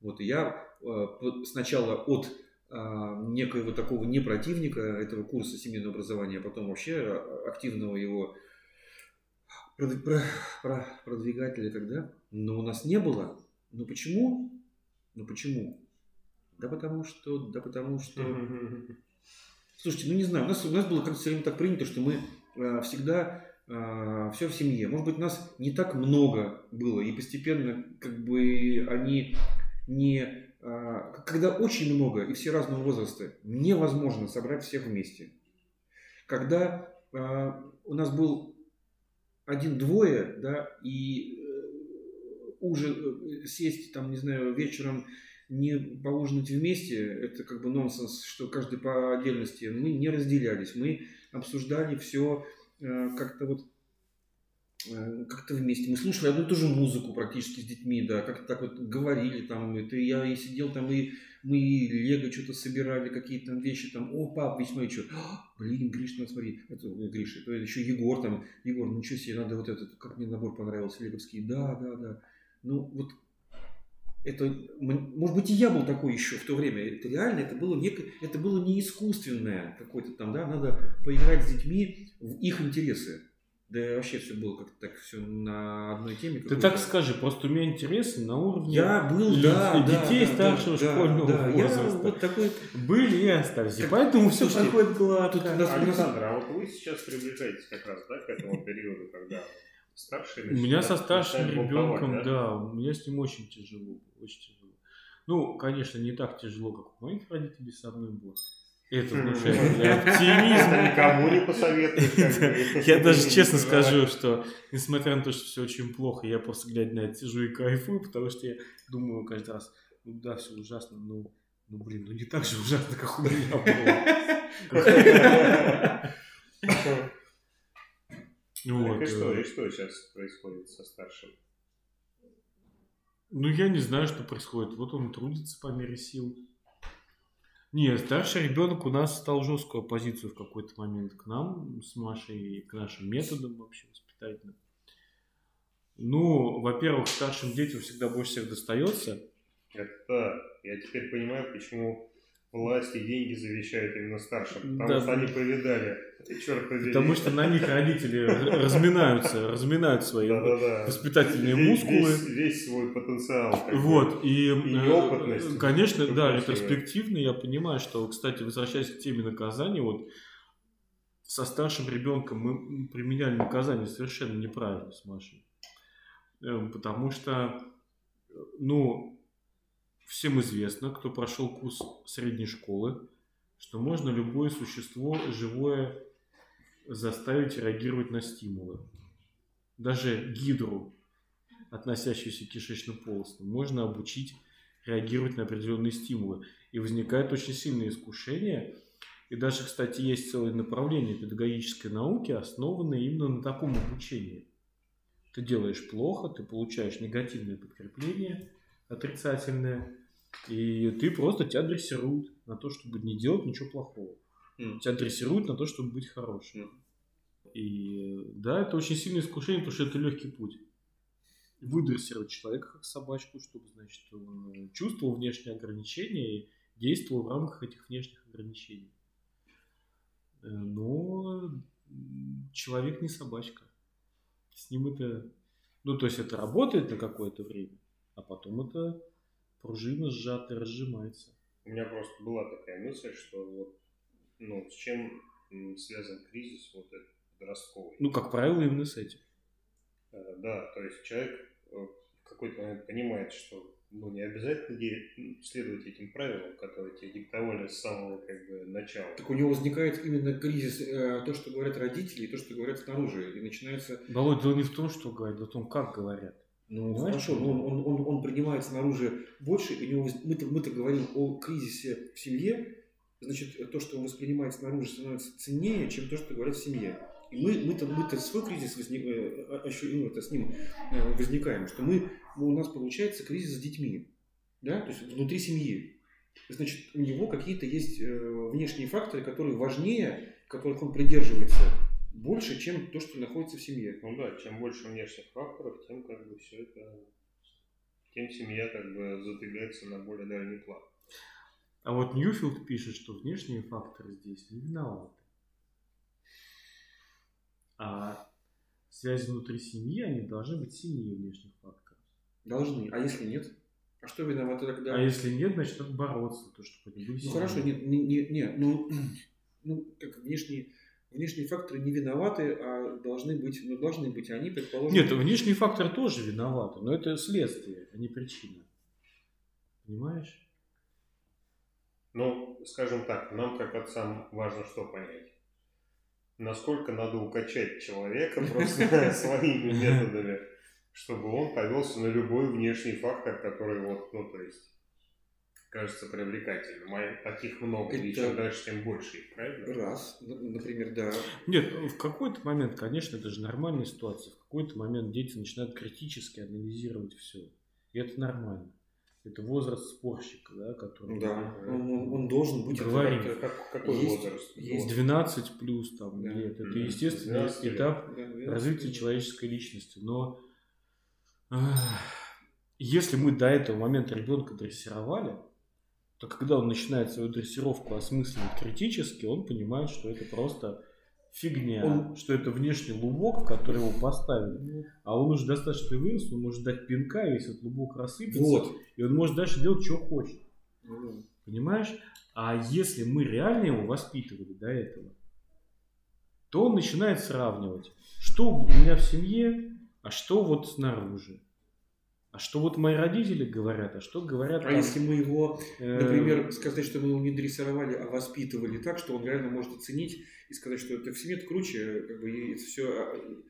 Вот, и я э, сначала от а, некоего такого не противника этого курса семейного образования, а потом вообще а, активного его прод- про- про- продвигателя тогда, но у нас не было. Ну почему? Ну почему? Да потому что, да потому что Слушайте, ну не знаю, у нас, у нас было как-то все время так принято, что мы э, всегда э, все в семье. Может быть, нас не так много было, и постепенно как бы они не... Э, когда очень много и все разного возраста, невозможно собрать всех вместе. Когда э, у нас был один-двое, да, и ужин, э, сесть там, не знаю, вечером не поужинать вместе, это как бы нонсенс, что каждый по отдельности. Мы не разделялись, мы обсуждали все э, как-то вот э, как-то вместе. Мы слушали одну и ту же музыку практически с детьми, да, как-то так вот говорили там. Это я и сидел там и мы и лего что-то собирали, какие-то там вещи, там, о, пап, ведь смотри, что, блин, Гриш, надо смотри, это Гриша, это еще Егор там, Егор, ну ничего себе, надо вот этот, как мне набор понравился, леговский, да, да, да. Ну, вот это, может быть, и я был такой еще в то время. Это реально, это было, неко, это было не искусственное какое-то там, да, надо поиграть с детьми в их интересы. Да вообще все было как-то так все на одной теме. Ты так скажи, просто у меня интересы на уровне я был, да, детей да, старшего да, школьного да, возраста. Я вот такой... Были и остались. Так, поэтому все проходит гладко. тут Александр, а вот вы сейчас приближаетесь как раз, да, к этому периоду, когда старший У меня со старшим ребенком, бунтовать, да, у меня с ним очень тяжело, очень тяжело. Ну, конечно, не так тяжело, как у моих родителей со мной было. Это Хм. внушает мне оптимизм. Никому не бы. Я даже честно Да. скажу, что несмотря на то, что все очень плохо, я просто глядя на это сижу и кайфую, потому что я думаю каждый раз, ну да, все ужасно, ну, ну блин, ну не так же ужасно, как у меня было. Вот, Так и что, э, и что сейчас происходит со старшим? Ну, я не знаю, что происходит. Вот он трудится по мере сил. Не, старший ребенок у нас стал жесткую оппозицию в какой-то момент к нам, с Машей, и к нашим методам вообще воспитательным. Ну, во-первых, старшим детям всегда больше всех достается. Это. Я теперь понимаю, почему власть и деньги завещают именно старшим. Потому Да. что они повидали. Черт побери. Потому что на них родители разминаются, разминают свои Да-да-да. воспитательные Весь- мускулы. Весь, весь свой потенциал. Вот, и, э, неопытность. конечно, да, ретроспективно я понимаю, что, кстати, возвращаясь к теме наказания, вот со старшим ребенком мы применяли наказание совершенно неправильно с Машей. Э, Потому что, ну, всем известно, кто прошел курс средней школы, что можно любое существо живое заставить реагировать на стимулы. Даже гидру, относящуюся к кишечно-полостным, можно обучить реагировать на определенные стимулы. И возникает очень сильное искушение. И даже, кстати, есть целое направление педагогической науки, основанное именно на таком обучении. Ты делаешь плохо, ты получаешь негативное подкрепление, отрицательное, и ты просто тебя дрессируют на то, чтобы не делать ничего плохого. М. Тебя дрессируют на то, чтобы быть хорошим. И да, это очень сильное искушение, потому что это легкий путь. Выдрессировать человека как собачку, чтобы, значит, он чувствовал внешние ограничения и действовал в рамках этих внешних ограничений. Э, Но человек не собачка. С ним это... Ну, то есть это работает на какое-то время, а потом это пружина сжатая разжимается. У меня просто была такая мысль, что вот, ну, с чем связан кризис вот этот подростковый. Ну, как правило, именно с этим. Э, Да, то есть человек э, в какой-то момент понимает, что ну, не обязательно следовать этим правилам, которые тебе диктовали с самого как бы, начала. Так у него возникает именно кризис, э, то, что говорят родители, и то, что говорят снаружи. И начинается, Володь, дело не в том, что говорят, а в том, как говорят. Ну, Знаешь, хорошо, но он, он, он, он принимает снаружи больше, и у него, мы-то, мы-то говорим о кризисе в семье, значит, то, что он воспринимает снаружи, становится ценнее, чем то, что говорят в семье. И мы, мы-то, мы-то свой кризис возник, э, ну, это с ним э, возникаем, что мы, ну, у нас получается кризис с детьми, да, то есть внутри семьи. Значит, у него какие-то есть э, внешние факторы, которые важнее, которых он придерживается больше, чем то, что находится в семье. Ну да, чем больше внешних факторов, тем как бы все это, тем семья как бы задвигается на более дальний план. А вот Ньюфилд пишет, что внешние факторы здесь не виноваты. А связи внутри семьи, они должны быть сильнее внешних факторов. Должны. А если нет? А что виноваты тогда? А если нет, значит надо бороться, то, чтобы они были Ну хорошо, нет, не, не, не, ну ну, как внешние, внешние факторы не виноваты, а должны быть, ну, должны быть они, предположим. Нет, внешний фактор тоже виноваты, но это следствие, а не причина. Понимаешь? Ну, скажем так, нам как отцам важно что понять. Насколько надо укачать человека просто своими методами, чтобы он повелся на любой внешний фактор, который вот, ну, то есть, кажется привлекательным. А таких много, и Это- чем дальше, тем больше их, правильно? Раз, например, да. Нет, в какой-то момент, конечно, это же нормальная ситуация. В какой-то момент дети начинают критически анализировать все. И это нормально. Это возраст спорщика, да, который... Да, он, он- он должен быть. Говорим. это- Как- какой Есть- возраст? есть Вот. 12 плюс там Да. лет. Это Мгм. естественный 12 лет. этап да, да, развития да. человеческой личности. Но если мы до этого момента ребенка дрессировали, то когда он начинает свою дрессировку осмысливать критически, он понимает, что это просто фигня, Он- что это внешний лубок, в который его поставили. А он уже достаточно вырос, он может дать пинка, и весь этот лубок рассыпется, Вот. и он может дальше делать, что хочет. Ну, Понимаешь? А если мы реально его воспитывали до этого, то он начинает сравнивать, что у меня в семье, а что вот снаружи. А что вот мои родители говорят, а что говорят А там, если мы его, э, например, сказать, что мы его не дрессировали, а воспитывали так, что он реально может оценить и сказать, что это в семье это круче, как бы и все.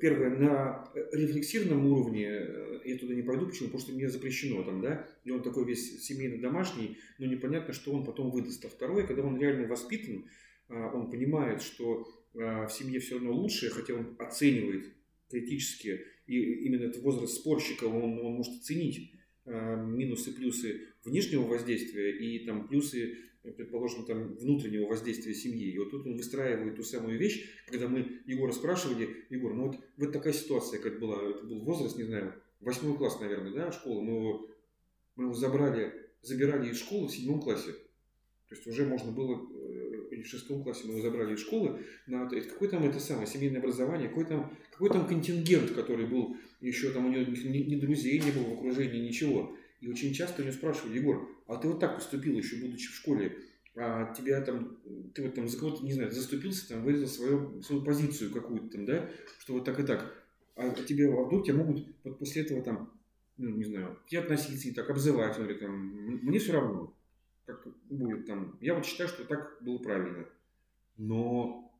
Первое, на рефлексивном уровне э, я туда не пойду, почему? Потому что мне запрещено там, да, и он такой весь семейно-домашний, но непонятно, что он потом выдаст. А второе, когда он реально воспитан, а, он понимает, что а, в семье все равно лучше, хотя он оценивает критически, и именно этот возраст спорщика, он, он может оценить а, минусы, плюсы внешнего воздействия и там плюсы, э, предположим, там внутреннего воздействия семьи. И вот тут он выстраивает ту самую вещь, когда мы Егора спрашивали, Егор, ну вот, вот такая ситуация, как была, это был возраст, не знаю, восьмой класс, наверное, да, школа, мы его, мы его забрали, забирали из школы в седьмом классе. То есть уже можно было, э, или в шестом классе мы его забрали из школы, на, это, какое там это самое, семейное образование, какой там, какой там контингент, который был, еще там у него ни, ни друзей не было в окружении, ничего. И очень часто меня спрашивали, Егор, а ты вот так поступил еще, будучи в школе, а тебя там, ты вот там за кого-то, не знаю, заступился, там, выразил свою, свою позицию какую-то там, да, что вот так и так. А тебе, а вдруг тебя могут вот после этого там, ну, не знаю, к тебе относиться не так, обзывать, он говорит, там, «М- мне все равно, как будет там. Я вот считаю, что так было правильно. Но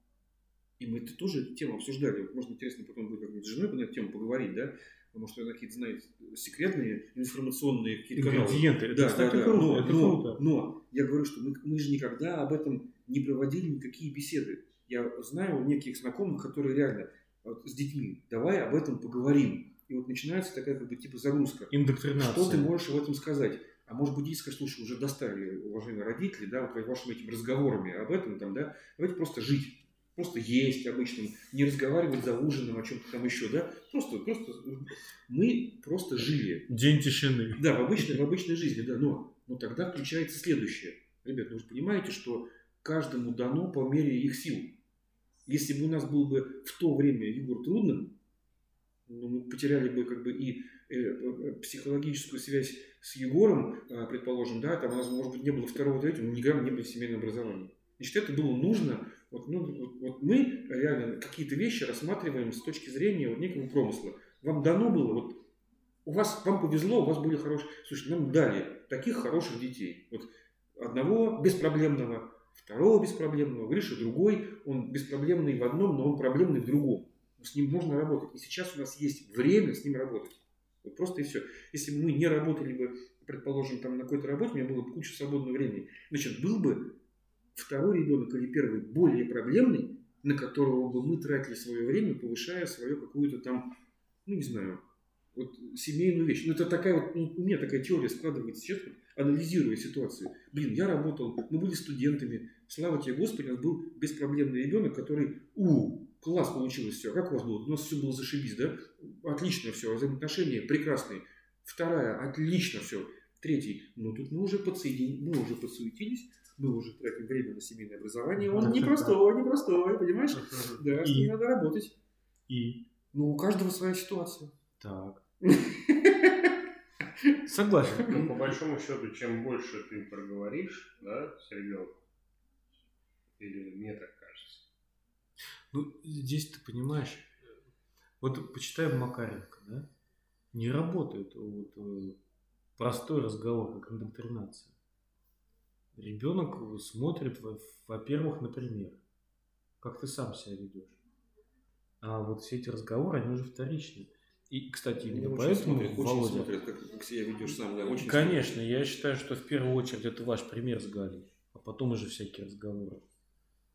и мы это тоже эту тему обсуждали. Вот можно интересно потом будет как-нибудь с женой на эту тему поговорить, да? Потому что она какие-то знает секретные информационные какие-то каналы. ингредиенты. Это, Да, кстати, да, да. круто. Но, это но, круто. но я говорю, что мы, мы же никогда об этом не проводили никакие беседы. Я знаю неких знакомых, которые реально вот, с детьми, давай об этом поговорим. И вот начинается такая как бы типа загрузка. Индоктринация. Что ты можешь об этом сказать? А может быть, дети скажут, слушай, уже достали, уважаемые родители, да, вот вашими этими разговорами об этом, там, да, давайте просто жить, просто есть обычным, не разговаривать за ужином о чем-то там еще, да, просто, просто, мы просто жили, День тишины. да, в обычной, в обычной жизни, да, но, но тогда включается следующее. Ребят, ну вы же понимаете, что каждому дано по мере их сил. Если бы у нас был бы в то время Егор трудным, ну, мы потеряли бы как бы и э, э, психологическую связь с Егором, э, предположим, да, там у нас, может быть, не было второго, третьего, но ни грамма не было семейного образования. Значит, это было нужно. Вот, ну, вот мы реально какие-то вещи рассматриваем с точки зрения вот некого промысла. Вам дано было, вот у вас, вам повезло, у вас были хорошие... Слушай, нам дали таких хороших детей. Вот одного беспроблемного, второго беспроблемного, Гриша другой, он беспроблемный в одном, но он проблемный в другом. С ним можно работать. И сейчас у нас есть время с ним работать. Вот просто и все. Если бы мы не работали бы, предположим, там на какой-то работе, у меня было бы куча свободного времени, значит, был бы второй ребенок или первый более проблемный, на которого бы мы тратили свое время, повышая свою какую-то там, ну не знаю, вот семейную вещь. Ну это такая вот, ну, у меня такая теория складывается сейчас, анализируя ситуацию. Блин, я работал, мы были студентами, слава тебе Господи, у нас был беспроблемный ребенок, который, у, класс получилось все. Как у вас было? У нас все было зашибись, да? Отлично все, взаимоотношения прекрасные. Вторая, отлично все. Третий, ну тут мы уже подсоединились, мы уже подсуетились, мы уже тратим время на семейное образование. Он непростой, непростой, понимаешь? Да, с И? ним надо работать. И Ну, у каждого своя ситуация. так. Согласен. Ну, по большому счету, чем больше ты проговоришь, да, с ребенком, Или мне так. Ну, здесь ты понимаешь, вот почитаем Макаренко, да? Не работает вот, э, простой разговор, как индоктринация. Ребенок смотрит, во- во-первых, на пример, как ты сам себя ведешь. А вот все эти разговоры, они уже вторичны. И, кстати, именно Ну, очень поэтому смотрят, очень Володя... смотрят, как, как себя ведешь сам, да, очень Конечно, я считаю, что в первую очередь это ваш пример с Галей, а потом уже всякие разговоры.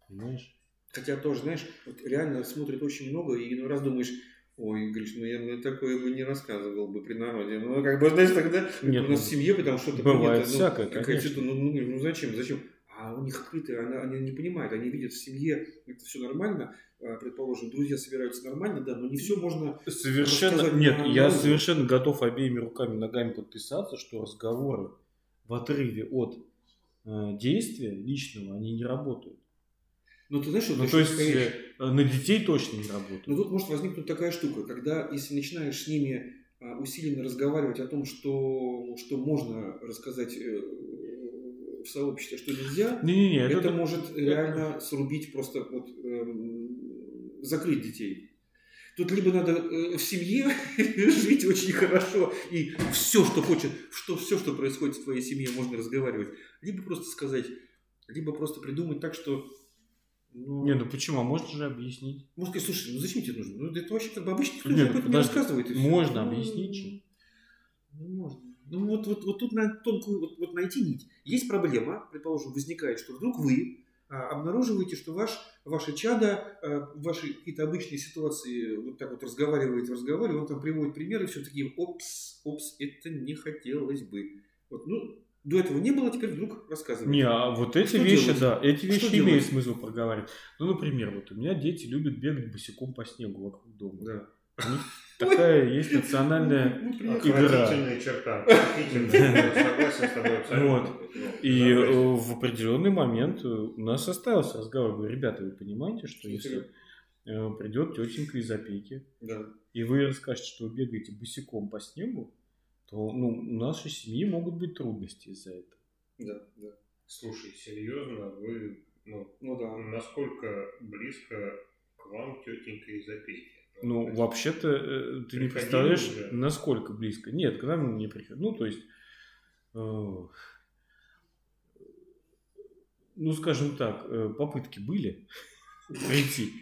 Понимаешь? Хотя тоже, знаешь, вот реально смотрит очень много, и иной раз думаешь, ой, Гриш, ну я бы такое бы не рассказывал бы при народе. Ну, как бы, знаешь, тогда Нет, у нас ну, в семье, потому что это бывает ну, всякое, какая-то конечно. что-то, ну, ну, ну, зачем, зачем? А у них открыто, они, они не понимают, они видят в семье, это все нормально, а, предположим, друзья собираются нормально, да, но не все можно... Совершенно нет, на я совершенно готов обеими руками ногами подписаться, что разговоры в отрыве от э, действия личного они не работают. Ну, ты знаешь, что Ну то есть вещь? э, на детей точно не Ну работают. тут может возникнуть такая штука, когда если начинаешь с ними а, усиленно разговаривать о том, что, что можно рассказать э, в сообществе, а что нельзя, Не-не-не, это, это, может реально срубить просто вот эм, закрыть детей. Тут либо надо э, в семье жить очень хорошо и все, что хочет, что все, что происходит в твоей семье, можно разговаривать, либо просто сказать, либо просто придумать так, что ну, Не, ну почему? А можно же объяснить. можно сказать, слушай, ну зачем тебе нужно? Ну, это вообще как бы обычно никто Нет, ну об этом не рассказывает. и можно Ну, объяснить же. Ну, можно. Ну, вот, вот, вот тут надо тонкую, вот, вот найти нить. Есть проблема, предположим, возникает, что вдруг вы а, обнаруживаете, что ваш, ваше чадо а, в вашей какие-то обычные ситуации вот так вот разговаривает, разговаривает, он там приводит примеры, все такие, опс, опс, это не хотелось бы. Вот, ну, до этого не было, теперь вдруг рассказывает. Не, а вот эти Что вещи, делать? да, эти Что вещи делать? имеют смысл проговаривать. Ну, например, вот у меня дети любят бегать босиком по снегу вокруг дома. Да. Такая есть национальная приехали. игра. Отвратительная черта. Согласен с тобой абсолютно. Ну, И э, в определенный момент э, у нас состоялся разговор. Говорю, ребята, вы понимаете, что если э, придет тетенька из опеки, Да. и вы расскажете, что вы бегаете босиком по снегу, то ну, у нашей семьи могут быть трудности из-за этого. Да, да. Слушай, серьезно, вы, ну, Ну да. насколько близко к вам тетенька из опеки? Ну, есть, вообще-то, э, ты не представляешь, уже? насколько близко. Нет, к нам не приходит. Ну, то есть, э, ну, скажем так, э, попытки были прийти,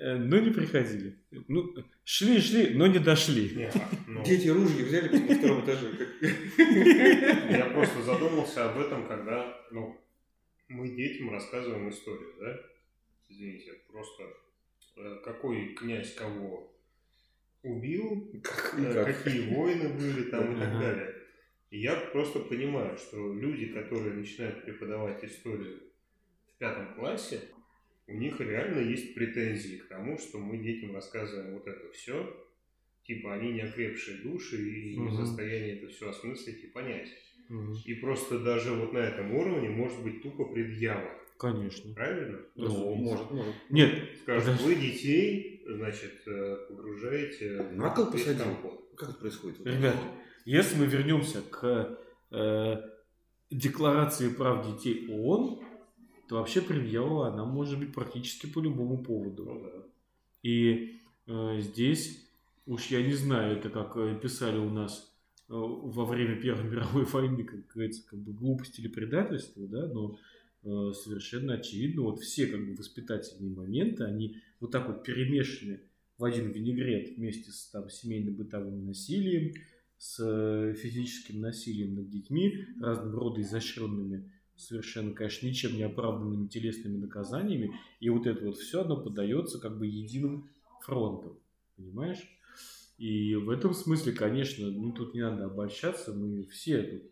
но не приходили. Ну, шли-шли, но не дошли. Не, а, ну, Дети ружья взяли на втором этаже. Я просто задумался об этом, когда ну, мы детям рассказываем историю, да? Извините, просто э, какой князь кого убил, Как- э, как. какие войны были там и так далее. И я просто понимаю, что люди, которые начинают преподавать историю в пятом классе, у них реально есть претензии к тому, что мы детям рассказываем вот это все, типа они не окрепшие души и не в состоянии это все осмыслить и понять. Мгм. И просто даже вот на этом уровне может быть тупо предъява. Конечно. Правильно? Ну, Разумеется. может, может. Нет, Скажут, Подожди. вы детей, значит, э, погружаете На кол посадил? Как это происходит? Ребят, если мы вернемся к э, Декларации прав детей ООН, то вообще предъява она может быть практически по любому поводу. Ну да. И э, здесь, уж я не знаю, это как э, писали у нас э, во время Первой мировой войны, как говорится, как бы глупость или предательство, да, но э, совершенно очевидно, вот все как бы воспитательные моменты, они вот так вот перемешаны в один винегрет вместе с там семейно-бытовым насилием, с э, физическим насилием над детьми, разного рода изощренными, совершенно, конечно, ничем не оправданными телесными наказаниями, и вот это вот все, оно подается как бы единым фронтом, понимаешь? И в этом смысле, конечно, ну тут не надо обольщаться, мы все тут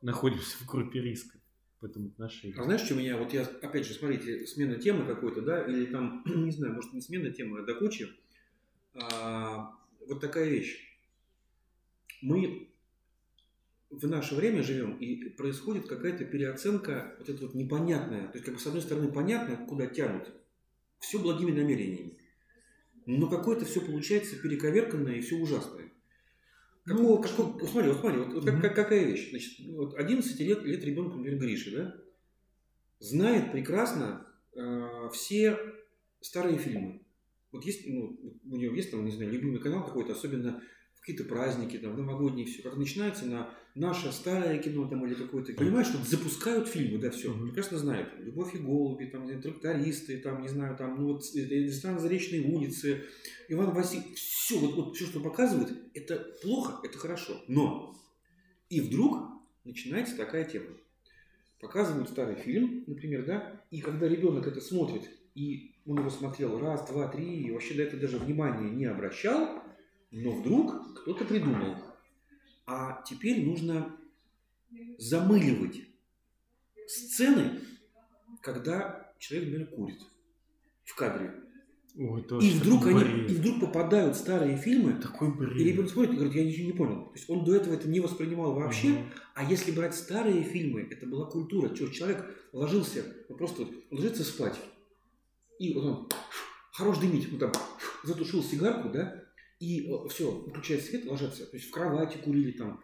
находимся в группе риска в этом отношении. А знаешь, что меня, вот я, опять же, смотрите, смена темы какой-то, да, или там, не знаю, может не смена темы, а до кучи. А, вот такая вещь. Мы в наше время живем, и происходит какая-то переоценка, вот это вот непонятная. То есть, как бы, с одной стороны, понятно, куда тянут. Все благими намерениями. Но какое-то все получается перековерканное и все ужасное. Какого, какого- вот смотри, вот смотри, вот, вот Мгм. как- какая вещь. Значит, вот 11 лет, лет ребенку, например, Грише, да? знает прекрасно э, все старые фильмы. Вот есть, ну, у него есть там, не знаю, любимый канал какой-то, особенно какие-то праздники, там, новогодние все. Как начинается на наше старое кино там или какое-то. Понимаешь, что запускают фильмы, да, все. Прекрасно знают. Любовь и голуби, там, трактористы, там, не знаю, там, ну вот э, ресторан Заречной улицы, Иван Васильевич. Все, вот, вот все, что показывают, это плохо, это хорошо. Но и вдруг начинается такая тема. Показывают старый фильм, например, да, и когда ребенок это смотрит, и он его смотрел раз, два, три, и вообще до этого даже внимания не обращал, но вдруг кто-то придумал. А теперь нужно замыливать сцены, когда человек, например, курит в кадре. Ой, И вдруг, они, бред. и вдруг попадают старые фильмы, Такой бред. и ребенок смотрит и говорит, я ничего не понял. То есть он до этого это не воспринимал вообще. Мгм. А если брать старые фильмы, это была культура. Чё, человек ложился, вот просто вот ложится спать. И вот он хорош дымить, ну там затушил сигарку, да, и все, выключает свет, ложатся. То есть в кровати курили там.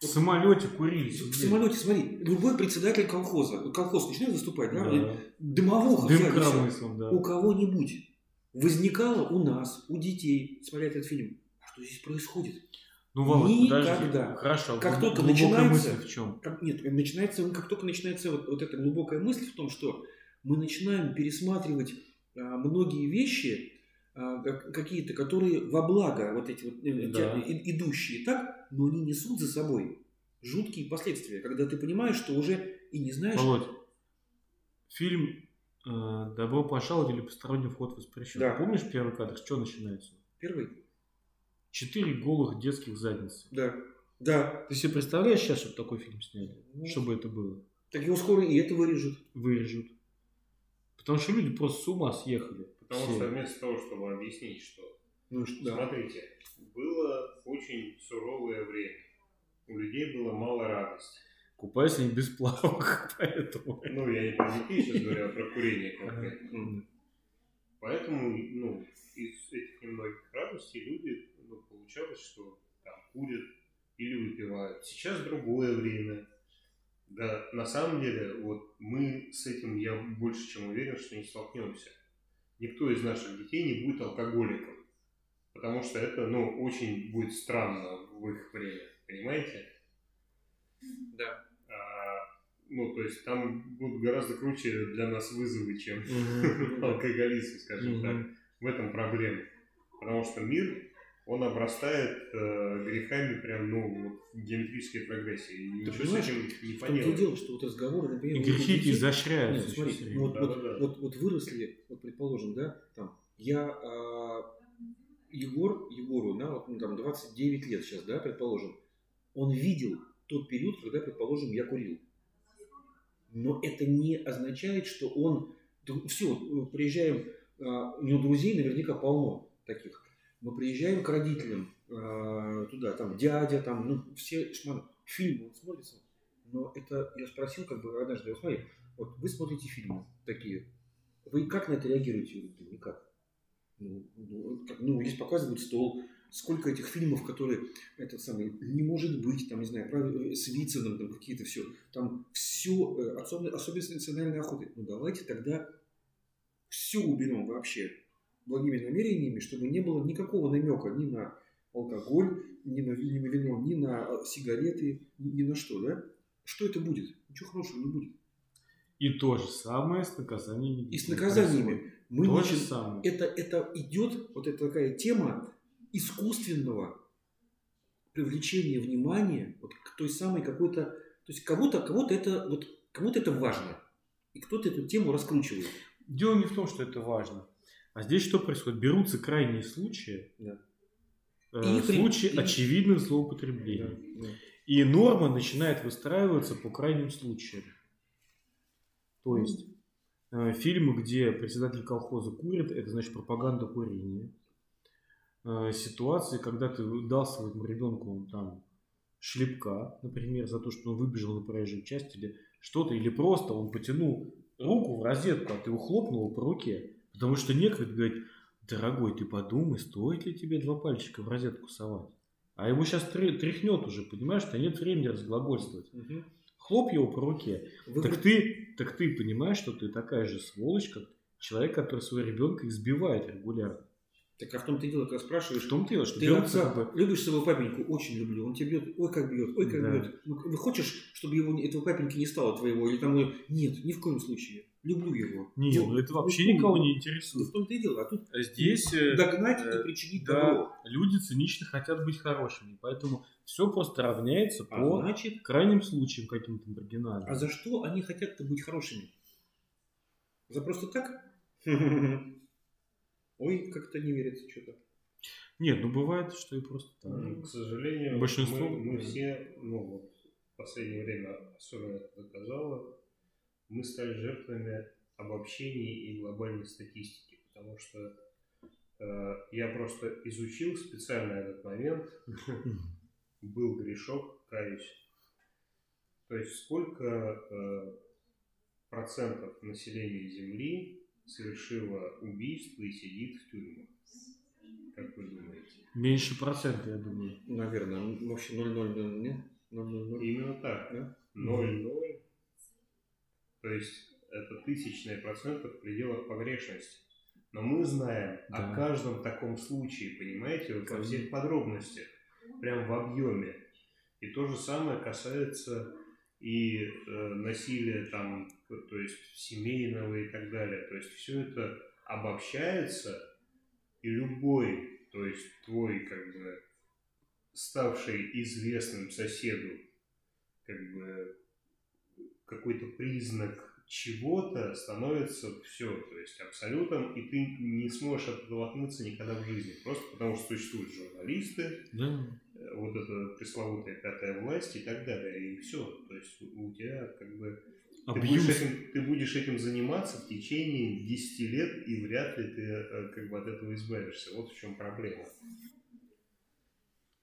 В самолете курили. В самолете, смотри, любой председатель колхоза, колхоз начинает выступать, да, Да. дымовуха Дым вся да. у кого-нибудь возникало у нас, у детей, смотря этот фильм, а что здесь происходит? Ну, Володь, Никогда. подожди. Хорошо. Как только начинается- мысль в чем? Как, нет, начинается, как только начинается вот, вот эта глубокая мысль в том, что мы начинаем пересматривать а, многие вещи, какие-то, которые во благо вот эти вот э, Да. те- и- идущие так, но они несут за собой жуткие последствия, когда ты понимаешь, что уже и не знаешь, Володь, фильм э, «Добро пожаловать» или «Посторонний вход воспрещен». Да. Помнишь первый кадр? С чего начинается? первый, Четыре голых детских задницы. да, да, Ты себе представляешь сейчас, чтобы такой фильм сняли? Ну. Чтобы это было? так его скоро и это вырежут. Вырежут. Потому что люди просто с ума съехали. Потому что вместо того, чтобы объяснить, что Ну, что- да. Смотрите, было очень суровое время. У людей было мало радости. Купаются они без плавок, поэтому... Ну, я не про детей сейчас говорю, а про курение конкретно. Поэтому, ну, из этих немногих радостей люди, ну, получалось, что там курят или выпивают. Сейчас другое время. Да, на самом деле, вот мы с этим, я больше чем уверен, что не столкнемся. Никто из наших детей не будет алкоголиком. Потому что это, ну, очень будет странно в их время. Понимаете? Да. А, ну, то есть там будут гораздо круче для нас вызовы, чем алкоголизм, скажем так. В этом проблема. Потому что мир, он обрастает э, грехами прям, ну, вот, в геометрической прогрессии. И ничего с этим не В поделать. дело, что вот разговоры, например, И грехи детей- изощряются. Нет, смотри, вот, вот, вот, вот выросли, вот предположим, да, там, я а, Егор, Егору, да, вот, ну, там 29 лет сейчас, да, предположим, он видел тот период, когда, предположим, я курил. Но это не означает, что он... Все, приезжаем, а, у него друзей наверняка полно таких. Мы приезжаем к родителям а, туда, там дядя, там, ну, все шман, фильмы, он смотрится. Но это, я спросил, как бы, однажды, я смотри, вот вы смотрите фильмы такие, вы как на это реагируете? Говорю, «Да никак. Ну, ну, как- ну, здесь показывают стол, сколько этих фильмов, которые, этот самый, не может быть, там, не знаю, про, э, с Вициным, там, какие-то все, там все, особенно, особенности национальной охоты. Ну, давайте тогда все уберем вообще благими намерениями, чтобы не было никакого намека ни на алкоголь, ни на, ни на вино, ни на э, сигареты, ни, ни на что, да? Что это будет? Ничего хорошего не будет. И то же самое с наказаниями. И с наказаниями. Мы То же самое. это, это идет, вот эта такая тема искусственного привлечения внимания вот к той самой какой-то, то есть кого-то, кого-то это, вот, кому-то это важно, и кто-то эту тему раскручивает. Дело не в том, что это важно. А здесь что происходит? Берутся крайние случаи, Да. э, И при- случаи и- очевидных злоупотреблений. Да, да. И норма начинает выстраиваться по крайним случаям. То есть э, фильмы, где председатель колхоза курит, это значит пропаганда курения. Э, ситуации, когда ты дал своему ребенку там шлепка, например, за то, что он выбежал на проезжую часть или что-то, или просто он потянул руку в розетку, а ты его хлопнул по руке, потому что некоторые говорят, дорогой, ты подумай, стоит ли тебе два пальчика в розетку совать? А его сейчас тряхнет уже, понимаешь, что нет времени разглагольствовать. Мгм. Хлоп его по руке. Вы- Так ты, так ты понимаешь, что ты такая же сволочь, как человек, который своего ребенка избивает регулярно. Так а в том-то и дело, когда спрашиваешь, В том дело, что Ты отца как бы- любишь своего папеньку? Очень люблю. Он тебя бьет. Ой, как бьет. Ой, как Да. бьет. Ну, хочешь, чтобы его, этого папеньки не стало твоего? Или там, э, нет, ни в коем случае. Люблю его. Не, ну это вообще ну, никого не интересует. в том-то и дело. А тут А Здесь э, догнать э, и причинить да, добро. люди цинично хотят быть хорошими, поэтому все просто равняется А по значит, крайним случаям каким-то маргинальным. а за что они хотят-то быть хорошими? За просто так? Ой, как-то не верится что-то. Нет, ну бывает, что и просто так. Ну, К сожалению, Большинство- мы, мы все, ну вот, в последнее время особенно это доказало, мы стали жертвами обобщений и глобальной статистики, потому что э, я просто изучил специально этот момент, был грешок, каюсь. То есть сколько э, процентов населения Земли совершило убийство и сидит в тюрьмах? Как вы думаете? Меньше процента, я думаю. Наверное, вообще 0,00, не? 0,00. Именно так. Да? 0,0. То есть это тысячные проценты в пределах погрешности. Но мы знаем Да. о каждом таком случае, понимаете, вот во всех подробностях, прям в объеме. И то же самое касается и э, насилия там, то есть семейного и так далее. То есть все это обобщается, и любой, то есть твой как бы ставший известным соседу как бы какой-то признак чего-то становится все, то есть абсолютом, и ты не сможешь от этого отмыться никогда в жизни, просто потому что существуют журналисты, Да. э, вот эта пресловутая пятая власть и так далее, и все, то есть у тебя как бы ты будешь, этим, ты будешь этим заниматься в течение 10 лет, и вряд ли ты э, как бы от этого избавишься. Вот в чем проблема.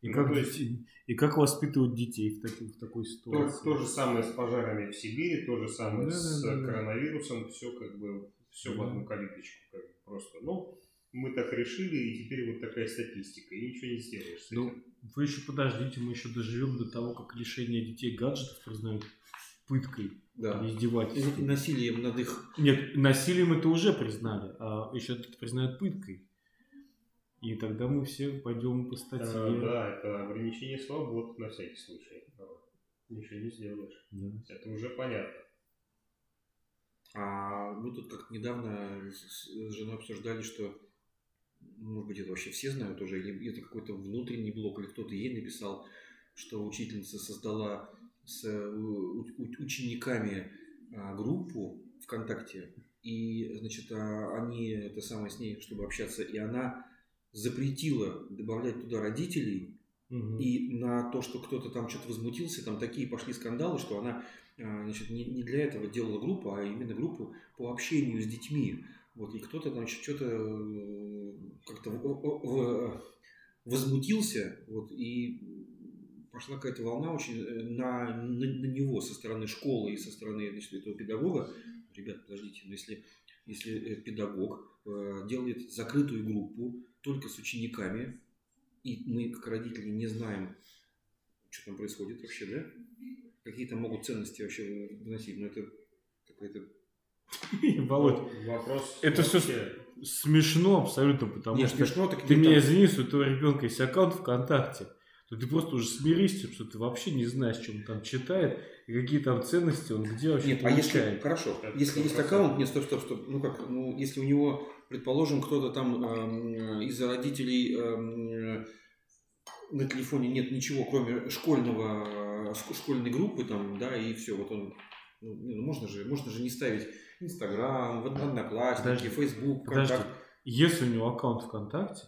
И Ну, как, то есть- детей- и как воспитывать детей в, таки- в такой То, ситуации? то же самое с пожарами в Сибири, то же самое Да, с да, да, коронавирусом, все как бы все в Да. одну калиточку как бы просто. Ну, мы так решили, и теперь вот такая статистика, и ничего не сделаешь с Ну, вы еще подождите, мы еще доживем до того, как лишение детей гаджетов признают пыткой Да. И издевательством. насилием над их... Нет, насилием это уже признали, а еще это признают пыткой. И тогда мы все пойдем по статье. А, да, это ограничение свобод на всякий случай. Вот. Ничего не сделаешь. Да. Это уже понятно. А мы тут как недавно с женой обсуждали, что, может быть, это вообще все знают уже, или это какой-то внутренний блок, или кто-то ей написал, что учительница создала с учениками а, группу ВКонтакте, и, значит, а, они это самое с ней, чтобы общаться, и она запретила добавлять туда родителей, Мгм. и на то, что кто-то там что-то возмутился, там такие пошли скандалы, что она а, значит, не, не для этого делала группу, а именно группу по общению с детьми. Вот, и кто-то там что-то э, как-то возмутился, вот, и пошла какая-то волна очень э, на, на, на него со стороны школы и со стороны значит, этого педагога. Ребят, подождите, но если, если э, педагог э, делает закрытую группу только с учениками, и мы, как родители, не знаем, что там происходит вообще, да? Какие там могут ценности вообще выносить? Ну, это какая-то... Володь, Вопрос Это вообще- смешно абсолютно, потому Не, что смешно, так ты меня извини, у твоего ребенка есть аккаунт ВКонтакте, то ты просто уже смирись с тем, что ты вообще не знаешь, что он там читает, и какие там ценности он где вообще Нет, а если, получает. хорошо, Это если есть 100%. аккаунт, нет, стоп, стоп, стоп, ну как, ну если у него, предположим, кто-то там эм, из родителей эм, на телефоне нет ничего, кроме школьного, э, шко- школьной группы там, да, и все, вот он, ну, ну, можно же, можно же не ставить Инстаграм, вот Одноклассники, Фейсбук, Подожди, Контакт. если у него аккаунт ВКонтакте,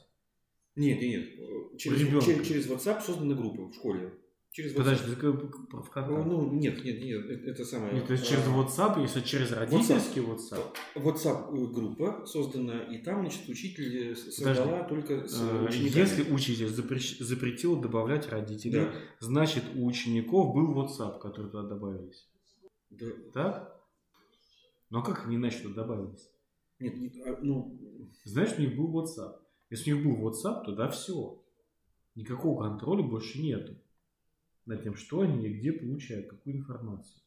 Нет, нет, нет, э, через, Ребенка. через, через WhatsApp создана группа в школе. Через WhatsApp. подожди, ты как про ВКонтакте. Ну, нет, нет, нет, это, это самое. Нет, то есть через WhatsApp, если через родительский WhatsApp, WhatsApp э, группа создана, и там, значит, учитель э, создала только с э, учениками. если учитель запрещ- запретил добавлять родителей, Да. значит у учеников был WhatsApp, который туда добавились. Да. Так? Ну а как они иначе туда добавились? Нет, нет, а, ну, Знаешь, у них был WhatsApp. Если у них был WhatsApp, то да, все. Никакого контроля больше нету над тем, что они и где получают, какую информацию.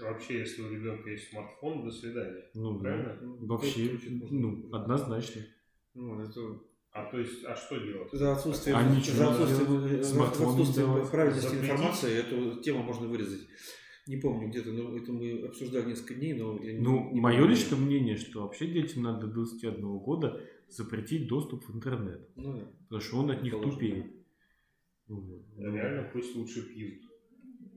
Вообще, если у ребенка есть смартфон, до свидания. Ну, да. Правильно? Вообще, Короче, можно- ну, однозначно. Ну, это А то есть, а что делать? за отсутствием, А за э, за делать. правильности Запретить. информации эту тему можно вырезать. Не помню где-то, но это мы обсуждали несколько дней, но я не- Ну, не мое помню. личное мнение, что вообще детям надо до 21 года запретить доступ в интернет, Ну, да. потому что он от них Положено. тупеет. Вот. Реально, пусть лучше пьют.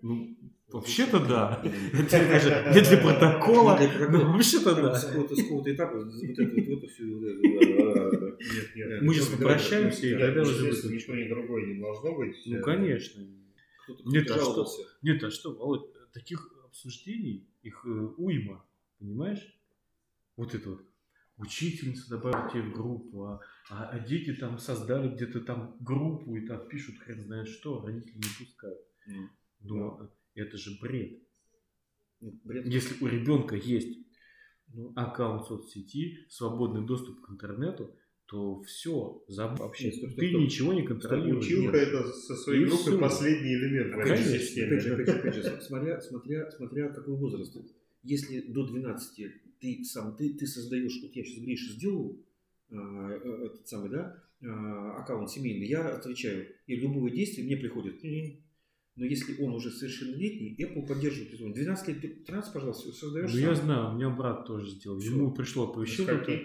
Ну, вообще-то да. Это, конечно, не для протокола, Не но вообще-то да. С какого-то, этапа вот это Нет, нет. Мы сейчас попрощаемся и Нет, тогда уже естественно, будет. ни то, ни другое не должно быть. Ну, Э, конечно. Кто-то Нет, а что? Нет, а что, Володь, таких обсуждений, их э, уйма, понимаешь? Вот это вот. Учительница добавила тебе в группу, а, а- а дети там создали где-то там группу и там пишут хрен знает что, родители не пускают. М. Но это же бред. Нет, бред. Если у ребенка есть ну, аккаунт соцсети, свободный доступ к интернету, то все, забудь вообще. Нет, стоп, стоп, Ты стоп. ничего не контролируешь. Училка это со своей И группой последний элемент в этой системе. опять же, опять же, опять же, смотря, смотря, смотря какой возраст. Если до 12 ты сам, ты, ты создаешь, вот я сейчас Гриша сделал, а, э, этот самый, да, а, аккаунт семейный, я отвечаю, и любое действие мне приходит. Но если он уже совершеннолетний, Apple поддерживает. его. 12 лет, 13, пожалуйста, создаешь Ну сам. я знаю, у меня брат тоже сделал. Всё. Ему пришло оповещение. Только-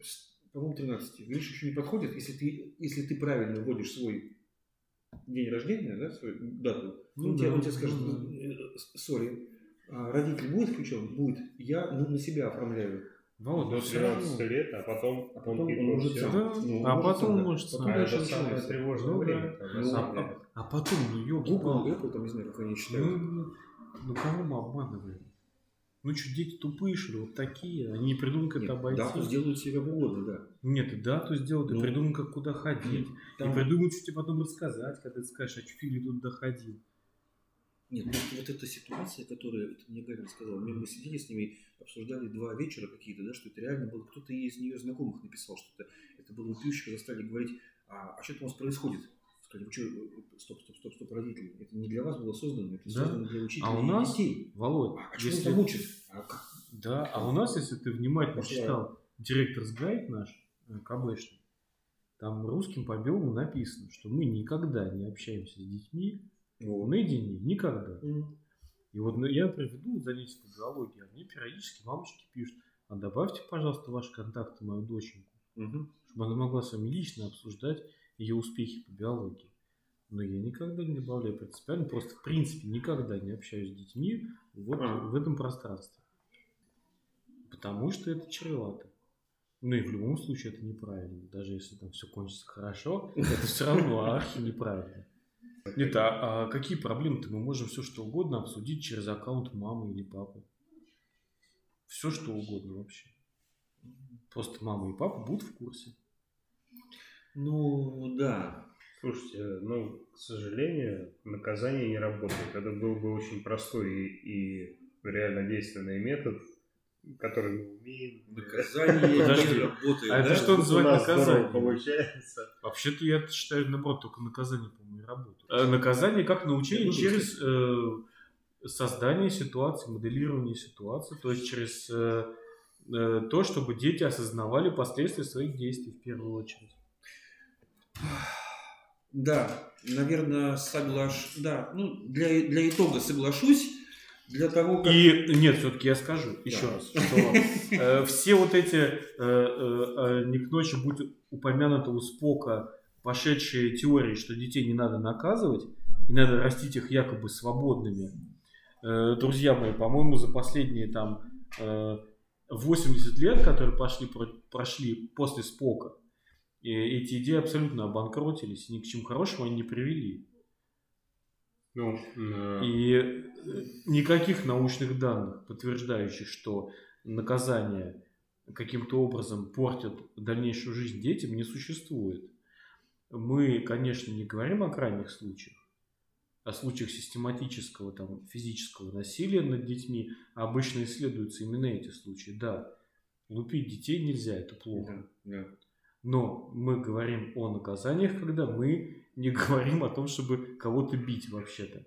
С- По-моему, 13. Гриша еще не подходит. Если ты, если ты правильно вводишь свой день рождения, да, свою дату, Ну он, тебе, да, он тебе скажет, ну да. «Э, с- сори, родитель будет включен? Будет. Я ну, на себя оформляю. Володь, До ну всё 13 равно. лет, а потом, А потом он, он может сам. Да, Ну, а может потом сам, да. может Потом сам. А дальше это самое начинается. тревожное Ну время. Ну, А, а потом, ну ёлки Google, Apple, там, не знаю, как они считают. Ну, ну кого мы обманываем? Ну что, дети тупые, что ли? Вот такие. Они не придумают, как Нет, это обойти. дату сделают себе угодно, да. Нет, и дату сделают, и Ну. придумают, как куда ходить. Там- И придумают, что тебе потом рассказать, когда ты скажешь, а что я тут доходил. Нет, ну, вот эта ситуация, которая вот мне Галя сказала, мы, мы сидели с ними, обсуждали два вечера какие-то, да, что это реально было, кто-то из нее знакомых написал, что это, это было вопиюще, когда стали говорить, а, а что там у вас происходит? Сказали, вы что, стоп, стоп, стоп, стоп, родители, это не для вас было создано, это Да. создано для учителей А у нас, детей. Володь, А, а если... там учат? А как? Да, а у нас, если ты внимательно Пошла. читал директорс гайд наш, э, КБшный, там русским по белому написано, что мы никогда не общаемся с детьми Вот. наедине, никогда. М. И вот ну, я приведу занятия по биологии, а мне периодически мамочки пишут, а добавьте, пожалуйста, ваши контакты мою доченьку, Мгм. чтобы она могла с вами лично обсуждать ее успехи по биологии. Но я никогда не добавляю принципиально, просто в принципе никогда не общаюсь с детьми вот А. в этом пространстве. Потому что это чревато. Ну и в любом случае это неправильно. Даже если там все кончится хорошо, это все равно архи неправильно. Нет, а, а какие проблемы-то? Мы можем все что угодно обсудить через аккаунт мамы или папы. Все что угодно вообще. Просто мама и папа будут в курсе. Ну, да. Слушайте, ну, к сожалению, наказание не работает. Это был бы очень простой и, и реально действенный метод, который мы умеем. Наказание Подожди, не работает. а это что называется наказание? получается. Вообще-то я считаю, наоборот, только наказание, по-моему, не работает. Э, Наказание как научение думаю, через э, создание ситуации, моделирование ситуации, то есть через э, э, то, чтобы дети осознавали последствия своих действий в первую очередь. Да, наверное, соглаш... Да, ну, для, для итога соглашусь. Для того, как... И нет, все-таки я скажу еще Да. раз, что э, все вот эти э, э, не к ночи будь упомянутого у Спока пошедшие теории, что детей не надо наказывать, и надо растить их якобы свободными. Э, друзья мои, по-моему, за последние там э, 80 лет, которые пошли, про- прошли после Спока, и эти идеи абсолютно обанкротились, и ни к чему хорошему они не привели. Ну, э, И э, никаких научных данных, подтверждающих, что наказание каким-то образом портит дальнейшую жизнь детям, не существует. Мы, конечно, не говорим о крайних случаях, о случаях систематического там, физического насилия над детьми, а обычно исследуются именно эти случаи. Да, лупить детей нельзя, это плохо. Да, да. Но мы говорим о наказаниях, когда мы не говорим о том, чтобы кого-то бить вообще-то.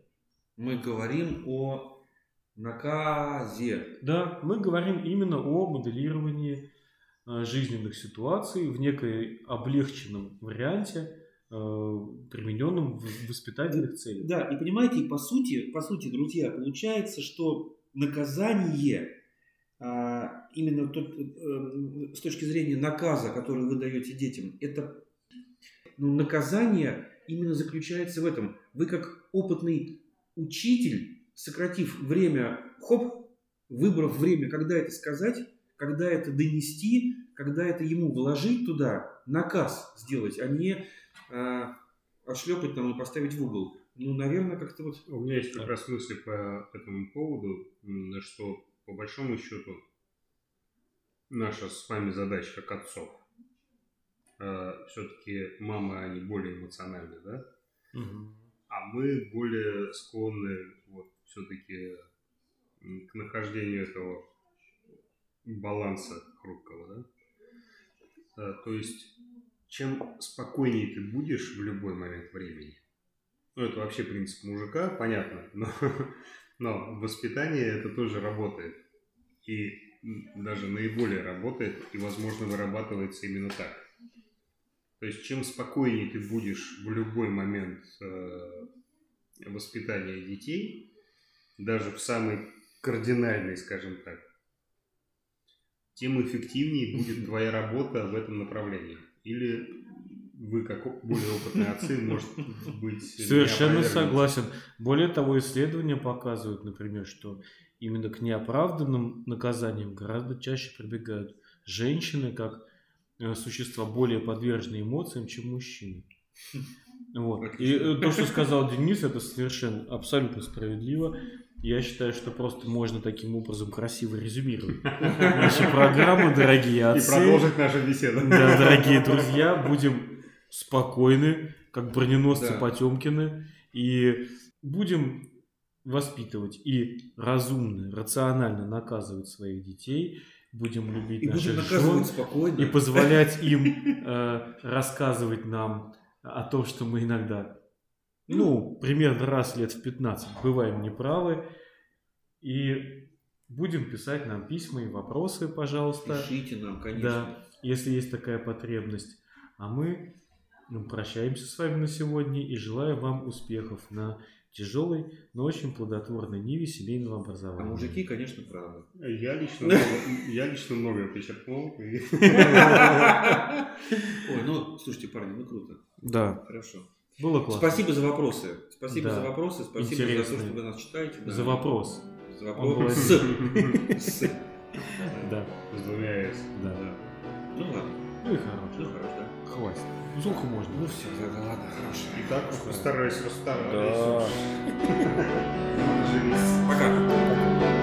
Мы говорим о наказе. Да, мы говорим именно о моделировании жизненных ситуаций в некой облегченном варианте, э, примененном в воспитательных целях. Да, и понимаете, по сути, по сути, друзья, получается, что наказание а, именно тот, э, с точки зрения наказа, который вы даете детям, это ну, наказание именно заключается в этом. Вы как опытный учитель, сократив время, хоп, выбрав время, когда это сказать, когда это донести, когда это ему вложить туда, наказ сделать, а не а, отшлепать там и поставить в угол. Ну, наверное, как-то вот... У меня есть как раз мысли по этому поводу, что по большому счету наша с вами задача как отцов. Э, все-таки мамы, они более эмоциональны, да? Мгм. А мы более склонны вот все-таки к нахождению этого баланса хрупкого, да? Э, То есть, чем спокойнее ты будешь в любой момент времени, ну, это вообще принцип мужика, понятно, но, но в воспитании это тоже работает. И даже наиболее работает, и, возможно, вырабатывается именно так. То есть, чем спокойнее ты будешь в любой момент э, воспитания детей, даже в самый кардинальный, скажем так, тем эффективнее будет твоя работа в этом направлении. Или вы, как более опытные отцы, может быть... Совершенно согласен. Более того, исследования показывают, например, что именно к неоправданным наказаниям гораздо чаще прибегают женщины как э, существа более подвержены эмоциям, чем мужчины. Вот. И э, то, что сказал Денис, это совершенно абсолютно справедливо. Я считаю, что просто можно таким образом красиво резюмировать нашу программу, дорогие И отцы. продолжить нашу беседу. Да, дорогие друзья, будем спокойны, как броненосцы Да. Потемкины, и будем воспитывать и разумно, рационально наказывать своих детей, будем любить И будем наших наказывать жен спокойно. и позволять им э, рассказывать нам о том, что мы иногда, ну, примерно раз лет в 15 бываем неправы, и будем писать нам письма и вопросы, пожалуйста. Пишите нам, конечно. Да, если есть такая потребность. А мы ну, прощаемся с вами на сегодня и желаем вам успехов на тяжелой, но очень плодотворной ниве семейного А образования. мужики, конечно, правы. Я лично, я лично многое почерпнул. и- Ой, ну, слушайте, парни, ну круто. Да, Хорошо. Было классно. Спасибо за вопросы. Спасибо Да. за вопросы. Спасибо за то, что вы нас читаете. да. За вопрос. За вопрос. С. С. Да, С двумя «с». да. Ну ладно. Ну и Ну хорошо. хорошо, да. Хватит. Сколько можно? Ну все, да, да, ладно, хорошо. И так постараюсь, расстараюсь. Да. Пока.